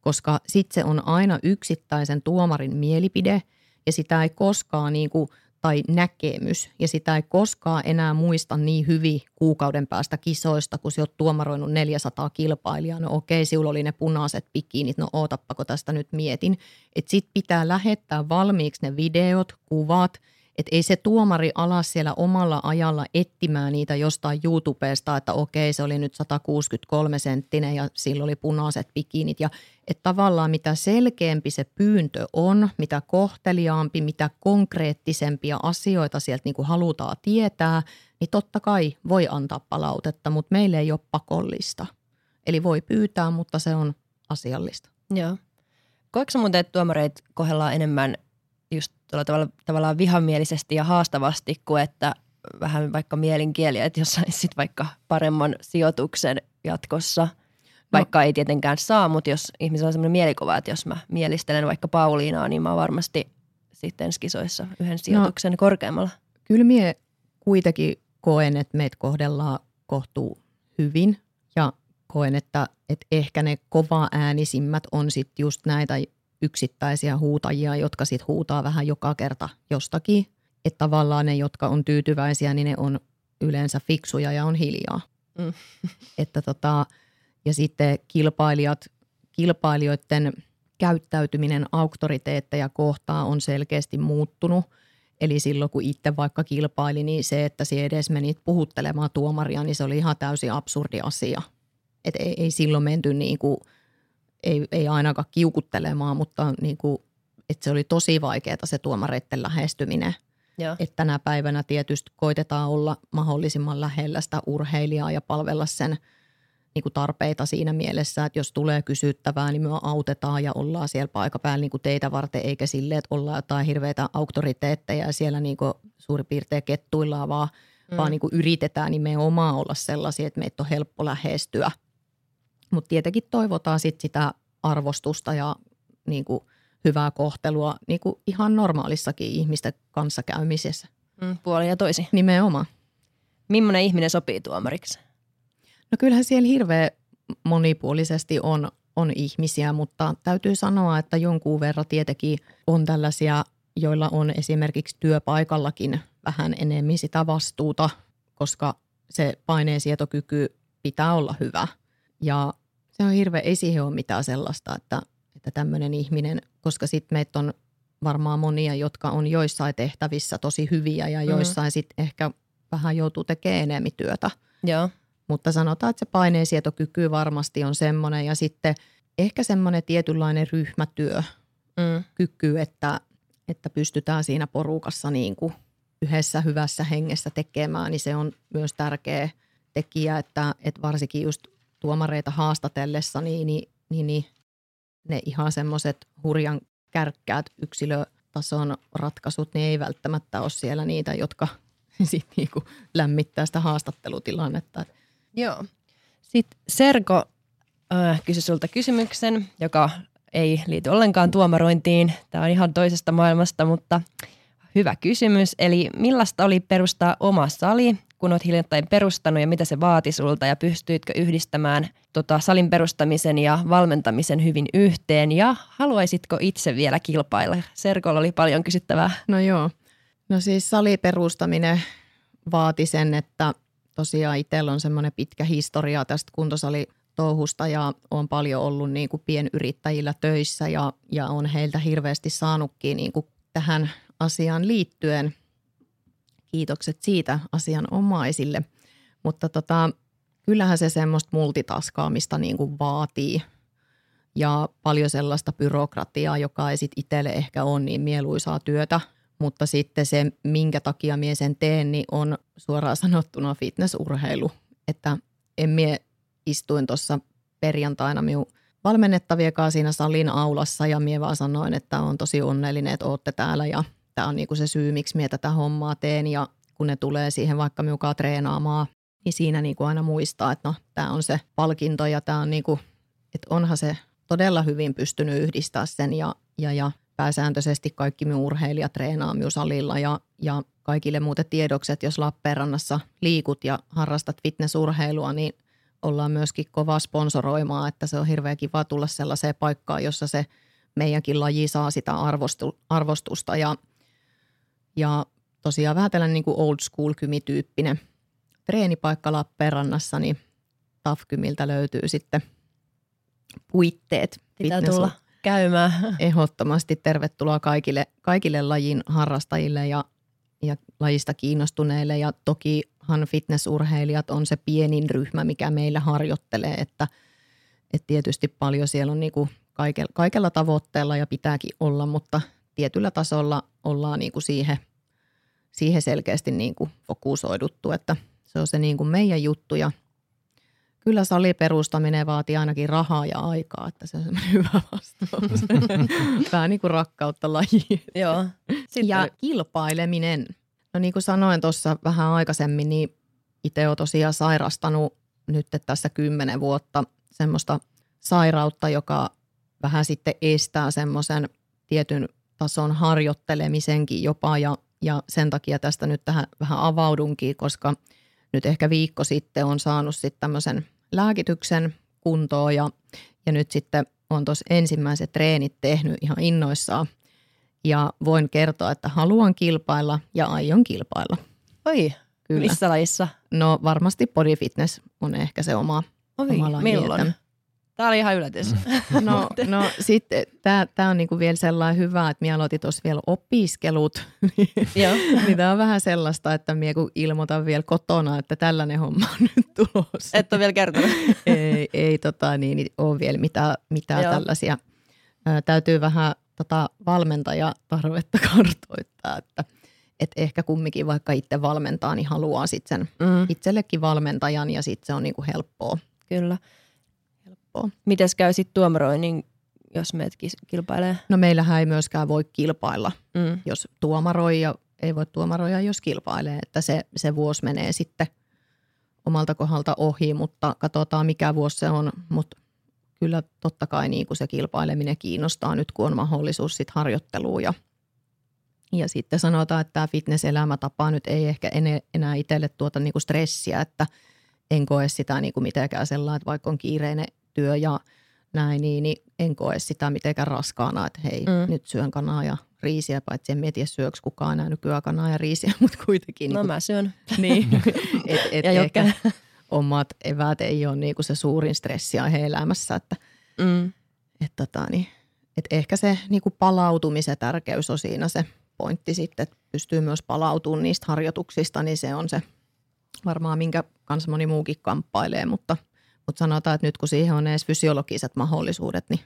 koska sitten se on aina yksittäisen tuomarin mielipide ja sitä ei koskaan niin kuin, tai näkemys ja sitä ei koskaan enää muista niin hyvin kuukauden päästä kisoista, kun sä oot tuomaroinut 400 kilpailijaa. No okei, sinulla oli ne punaiset pikinit, no ootappako tästä nyt mietin. Että sit pitää lähettää valmiiksi ne videot, kuvat – että ei se tuomari ala siellä omalla ajalla etsimään niitä jostain YouTubesta, että okei se oli nyt 163 senttinen ja sillä oli punaiset pikinit. Ja että tavallaan mitä selkeämpi se pyyntö on, mitä kohteliaampi, mitä konkreettisempia asioita sieltä niin kuin halutaan tietää, niin totta kai voi antaa palautetta, mutta meille ei ole pakollista. Eli voi pyytää, mutta se on asiallista. Joo. Koetko muuten, että tuomareita kohdellaan enemmän just tavalla, tavallaan vihamielisesti ja haastavasti kuin että vähän vaikka mielinkieliä, että jos saisit vaikka paremman sijoituksen jatkossa, no. vaikka no. ei tietenkään saa, mutta jos ihmisellä on sellainen mielikuva, että jos mä mielistelen vaikka Pauliinaa, niin mä varmasti sitten skisoissa yhden no. sijoituksen no, korkeammalla. Kyllä mie kuitenkin koen, että meitä kohdellaan kohtuu hyvin ja koen, että, että ehkä ne kova äänisimmät on sitten just näitä, yksittäisiä huutajia, jotka sitten huutaa vähän joka kerta jostakin. Että tavallaan ne, jotka on tyytyväisiä, niin ne on yleensä fiksuja ja on hiljaa. Mm. Että tota, ja sitten kilpailijat, kilpailijoiden käyttäytyminen auktoriteetteja kohtaa on selkeästi muuttunut. Eli silloin kun itse vaikka kilpaili, niin se, että se edes menit puhuttelemaan tuomaria, niin se oli ihan täysin absurdi asia. Et ei, ei silloin menty niin kuin – ei, ei ainakaan kiukuttelemaan, mutta niin kuin, että se oli tosi vaikeaa se tuomareiden lähestyminen. Ja. Että tänä päivänä tietysti koitetaan olla mahdollisimman lähellä sitä urheilijaa ja palvella sen niin kuin tarpeita siinä mielessä, että jos tulee kysyttävää, niin me autetaan ja ollaan siellä paikan päällä niin kuin teitä varten, eikä silleen, että ollaan jotain hirveitä auktoriteetteja ja siellä niin kuin suurin piirtein kettuillaan, vaan, mm. vaan niin kuin yritetään nimenomaan olla sellaisia, että meitä on helppo lähestyä – mutta tietenkin toivotaan sit sitä arvostusta ja niin kuin hyvää kohtelua niin kuin ihan normaalissakin ihmisten kanssakäymisessä. Mm, puoli ja toisi. Nimenomaan. Millainen ihminen sopii tuomariksi? No kyllähän siellä hirveän monipuolisesti on, on ihmisiä, mutta täytyy sanoa, että jonkun verran tietenkin on tällaisia, joilla on esimerkiksi työpaikallakin vähän enemmän sitä vastuuta, koska se paineensietokyky pitää olla hyvä – ja se on hirveä, ei siihen ole mitään sellaista, että, että tämmöinen ihminen, koska sitten meitä on varmaan monia, jotka on joissain tehtävissä tosi hyviä ja mm. joissain mm. sitten ehkä vähän joutuu tekemään enemmän työtä. Joo. Mutta sanotaan, että se paineensietokyky varmasti on semmoinen ja sitten ehkä semmoinen tietynlainen ryhmätyö, mm. kyky, että, että pystytään siinä porukassa niin kuin yhdessä hyvässä hengessä tekemään, niin se on myös tärkeä tekijä, että, että varsinkin just tuomareita haastatellessa, niin, niin, niin, niin ne ihan semmoiset hurjan kärkkäät yksilötason ratkaisut, niin ei välttämättä ole siellä niitä, jotka sit niinku lämmittää sitä haastattelutilannetta. Joo. Sitten Serko äh, kysyi sulta kysymyksen, joka ei liity ollenkaan tuomarointiin. Tämä on ihan toisesta maailmasta, mutta hyvä kysymys. Eli millaista oli perustaa oma sali kun olet hiljattain perustanut ja mitä se vaati sulta ja pystyitkö yhdistämään tota, salin perustamisen ja valmentamisen hyvin yhteen ja haluaisitko itse vielä kilpailla? Serkolla oli paljon kysyttävää. No joo. No siis saliperustaminen vaati sen, että tosiaan itsellä on semmoinen pitkä historia tästä kuntosali touhusta ja on paljon ollut niin kuin pienyrittäjillä töissä ja, ja on heiltä hirveästi saanutkin niin kuin tähän asiaan liittyen – kiitokset siitä asianomaisille. Mutta tota, kyllähän se semmoista multitaskaamista niin kuin vaatii. ja paljon sellaista byrokratiaa, joka ei sitten itselle ehkä ole niin mieluisaa työtä. Mutta sitten se, minkä takia mie sen teen, niin on suoraan sanottuna fitnessurheilu. Että en mie istuin tuossa perjantaina minun valmennettavien kanssa siinä salin aulassa ja mie vaan sanoin, että on tosi onnellinen, että olette täällä ja tämä on niinku se syy, miksi mie tätä hommaa teen. Ja kun ne tulee siihen vaikka miukaan treenaamaan, niin siinä niinku aina muistaa, että no tämä on se palkinto ja tämä on niinku, että onhan se todella hyvin pystynyt yhdistää sen ja, ja, ja pääsääntöisesti kaikki minun urheilijat treenaa minun salilla ja, ja kaikille muuten tiedokset, jos Lappeenrannassa liikut ja harrastat fitnessurheilua, niin ollaan myöskin kova sponsoroimaan, että se on hirveän kiva tulla sellaiseen paikkaan, jossa se meidänkin laji saa sitä arvostu, arvostusta. Ja, ja tosiaan vähän tällainen niin kuin old school kymityyppinen treenipaikka Lappeenrannassa, niin Tafkymiltä löytyy sitten puitteet. Pitää tulla käymään. Ehdottomasti tervetuloa kaikille, kaikille lajin harrastajille ja, ja lajista kiinnostuneille ja tokihan fitnessurheilijat on se pienin ryhmä, mikä meillä harjoittelee, että, että tietysti paljon siellä on niinku kaikella, kaikella tavoitteella ja pitääkin olla, mutta tietyllä tasolla ollaan niinku siihen, siihen selkeästi niinku fokusoiduttu, että se on se niinku meidän juttu ja – Kyllä saliperustaminen vaatii ainakin rahaa ja aikaa, että se on semmoinen hyvä vastaus. Vähän niin kuin rakkautta lajiin. Joo. Sitten. Ja kilpaileminen. No niin kuin sanoin tuossa vähän aikaisemmin, niin itse olen tosiaan sairastanut nyt tässä kymmenen vuotta semmoista sairautta, joka vähän sitten estää semmoisen tietyn tason harjoittelemisenkin jopa ja, ja sen takia tästä nyt tähän vähän avaudunkin, koska nyt ehkä viikko sitten on saanut sitten tämmöisen lääkityksen kuntoon ja, ja nyt sitten on tuossa ensimmäiset treenit tehnyt ihan innoissaan. Ja voin kertoa, että haluan kilpailla ja aion kilpailla. Oi, Kyllä. missä lajissa? No varmasti body fitness on ehkä se oma, Oi, oma laji. milloin? Tämä oli ihan yllätys. No, no sitten tämä on niinku vielä sellainen hyvä, että minä aloitin tuossa vielä opiskelut. niin tämä on vähän sellaista, että minä kun ilmoitan vielä kotona, että tällainen homma on nyt tulossa. Et ole vielä kertonut. ei, ei tota, niin, niin ole vielä mitään, mitään tällaisia. Ää, täytyy vähän tota, valmentajatarvetta kartoittaa, että et ehkä kumminkin vaikka itse valmentaa, niin haluaa sitten sen mm. itsellekin valmentajan ja sitten se on niinku helppoa. Kyllä helppoa. Mites käy sitten tuomaroinnin, jos meet kilpailee? No meillähän ei myöskään voi kilpailla, mm. jos tuomaroi ja ei voi tuomaroja, jos kilpailee. Että se, se vuosi menee sitten omalta kohdalta ohi, mutta katsotaan mikä vuosi se on. Mutta kyllä totta kai niin kuin se kilpaileminen kiinnostaa nyt, kun on mahdollisuus sitten harjoitteluun ja ja sitten sanotaan, että tämä fitness-elämätapa nyt ei ehkä enää itselle tuota niinku stressiä, että en koe sitä niinku mitenkään sellainen, että vaikka on kiireinen työ ja näin, niin, niin en koe sitä mitenkään raskaana, että hei, mm. nyt syön kanaa ja riisiä, paitsi en mieti, syöks kukaan enää nykyään kanaa ja riisiä, mutta kuitenkin. No niin mä syön. Niin, et, et ja ehkä omat eväät ei ole niinku se suurin stressi heidän elämässä, että mm. et tota, niin, et ehkä se niinku palautumisen tärkeys on siinä se pointti sitten, että pystyy myös palautumaan niistä harjoituksista, niin se on se varmaan, minkä kanssa moni muukin kamppailee, mutta – mutta sanotaan, että nyt kun siihen on edes fysiologiset mahdollisuudet, niin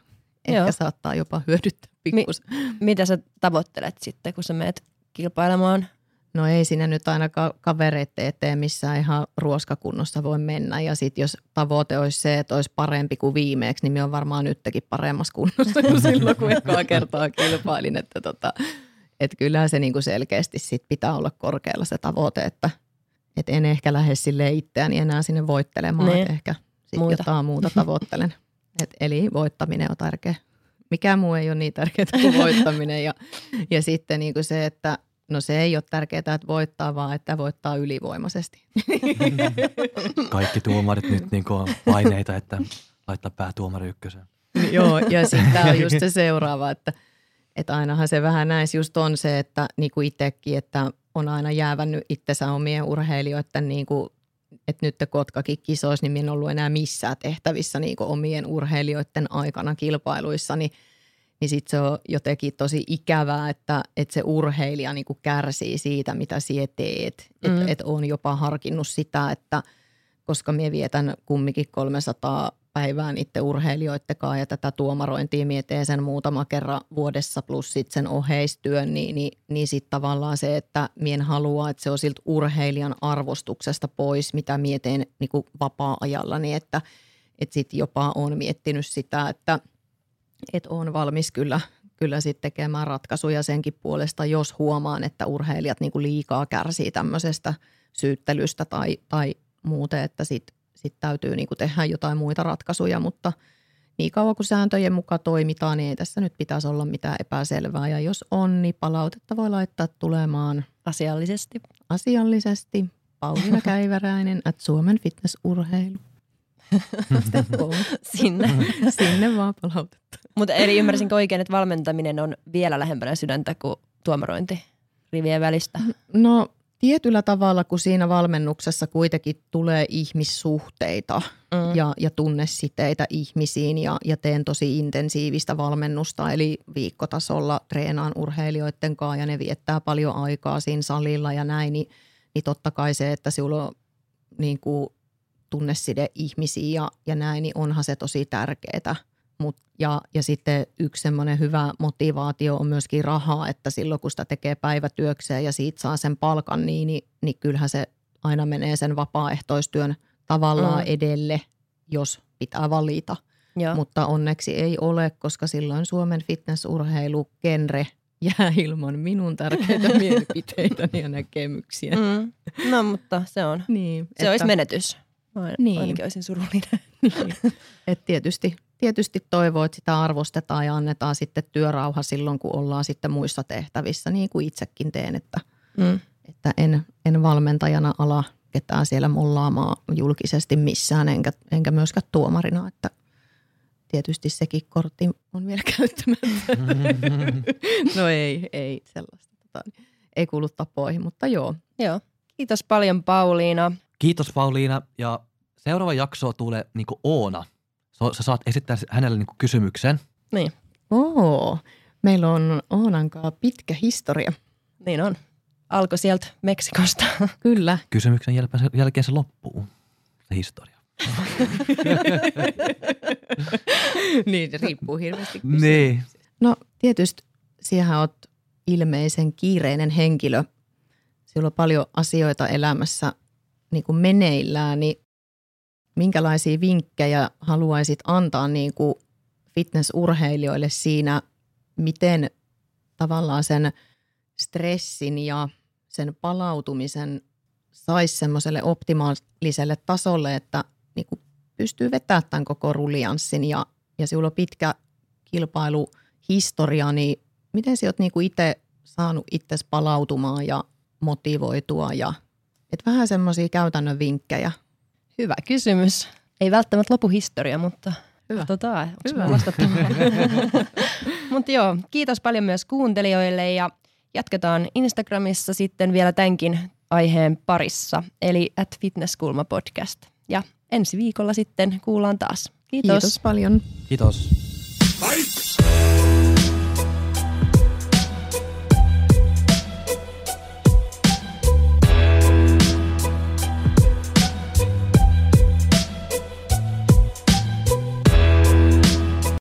ehkä Joo. saattaa jopa hyödyttää pikkus. Mi- mitä sä tavoittelet sitten, kun sä meet kilpailemaan? No ei siinä nyt ainakaan kavereiden eteen missään ihan ruoskakunnossa voi mennä. Ja sitten jos tavoite olisi se, että olisi parempi kuin viimeeksi, niin me on varmaan nytkin paremmassa kunnossa kuin silloin, kun ekaa kertaa kilpailin. Että tota, et kyllä se niinku selkeästi sit pitää olla korkealla se tavoite, että et en ehkä lähde sille itseäni enää sinne voittelemaan. Niin. Ehkä – sitten muuta. jotain muuta tavoittelen. Et eli voittaminen on tärkeä. Mikään muu ei ole niin tärkeää kuin voittaminen. Ja, ja sitten niin kuin se, että no se ei ole tärkeää, että voittaa, vaan että voittaa ylivoimaisesti. Kaikki tuomarit nyt niin on paineita, että laittaa päätuomari ykkösen. Joo, ja sitten tämä on just se seuraava, että, että ainahan se vähän näissä just on se, että niin kuin itsekin, että on aina jäävännyt itsensä omien urheilijoiden niin kuin että nyt Kotkakin kisoissa, niin minä en ollut enää missään tehtävissä niin omien urheilijoiden aikana kilpailuissa, niin, niin sitten se on jotenkin tosi ikävää, että, että se urheilija niin kärsii siitä, mitä sinä teet. Mm. Että et on jopa harkinnut sitä, että koska minä vietän kumminkin 300 päivään itse urheilijoittekaan ja tätä tuomarointia mietee sen muutama kerran vuodessa plus sitten sen oheistyön, niin, niin, niin sitten tavallaan se, että mien haluaa, että se on siltä urheilijan arvostuksesta pois, mitä mietin niin vapaa-ajalla, niin että, että sitten jopa on miettinyt sitä, että, että on valmis kyllä, kyllä sitten tekemään ratkaisuja senkin puolesta, jos huomaan, että urheilijat niin liikaa kärsii tämmöisestä syyttelystä tai, tai muuten, että sitten sitten täytyy niin kuin tehdä jotain muita ratkaisuja, mutta niin kauan kuin sääntöjen mukaan toimitaan, niin ei tässä nyt pitäisi olla mitään epäselvää. Ja jos on, niin palautetta voi laittaa tulemaan asiallisesti. Asiallisesti. Pauliina Käiväräinen, että Suomen fitnessurheilu. Sinne. Sinne vaan palautetta. Mutta eli ymmärsinkö oikein, että valmentaminen on vielä lähempänä sydäntä kuin tuomarointi rivien välistä? No tietyllä tavalla, kun siinä valmennuksessa kuitenkin tulee ihmissuhteita mm. ja, ja tunnesiteitä ihmisiin ja, ja teen tosi intensiivistä valmennusta, eli viikkotasolla treenaan urheilijoiden kanssa ja ne viettää paljon aikaa siinä salilla ja näin, niin, niin totta kai se, että sinulla on niin kuin tunneside ihmisiä ja, ja näin, niin onhan se tosi tärkeää – Mut, ja, ja sitten yksi semmoinen hyvä motivaatio on myöskin rahaa, että silloin kun sitä tekee päivätyökseen ja siitä saa sen palkan, niin, niin, niin kyllähän se aina menee sen vapaaehtoistyön tavallaan mm. edelle, jos pitää valita. Joo. Mutta onneksi ei ole, koska silloin Suomen fitnessurheilu genre jää ilman minun tärkeitä mielipiteitäni ja näkemyksiä. Mm. No mutta se on, niin, se että, olisi menetys. Ain, niin. Ainakin olisin surullinen. Niin. Et tietysti tietysti toivoo, että sitä arvostetaan ja annetaan sitten työrauha silloin, kun ollaan sitten muissa tehtävissä, niin kuin itsekin teen, että, mm. että en, en valmentajana ala ketään siellä mollaamaan julkisesti missään, enkä, enkä myöskään tuomarina, että tietysti sekin kortti on vielä käyttämättä. no ei, ei sellaista. Tota, ei kuulu tapoihin, mutta joo. Joo. Kiitos paljon Pauliina. Kiitos Pauliina ja seuraava jakso tulee niin Oona – sä saat esittää hänelle niin kysymyksen. Niin. Oo, meillä on Oonankaa pitkä historia. Niin on. Alko sieltä Meksikosta. Kyllä. Kysymyksen jälkeen, jälkeen se loppuu, se historia. niin, se riippuu hirveästi. Niin. No tietysti siihen oot ilmeisen kiireinen henkilö. Sillä on paljon asioita elämässä niin kuin meneillään, niin minkälaisia vinkkejä haluaisit antaa niin kuin fitnessurheilijoille siinä, miten tavallaan sen stressin ja sen palautumisen saisi semmoiselle optimaaliselle tasolle, että niin kuin pystyy vetämään tämän koko rulianssin ja, ja sinulla on pitkä kilpailuhistoria, niin miten sinä olet niin itse saanut itsesi palautumaan ja motivoitua ja et vähän semmoisia käytännön vinkkejä – Hyvä kysymys. Ei välttämättä lopu historia, mutta Hyvä. Tota, Hyvä. Mutta joo, kiitos paljon myös kuuntelijoille ja jatketaan Instagramissa sitten vielä tämänkin aiheen parissa, eli at Fitnesskulma podcast. Ja ensi viikolla sitten kuullaan taas. Kiitos. Kiitos paljon. Kiitos. Fight!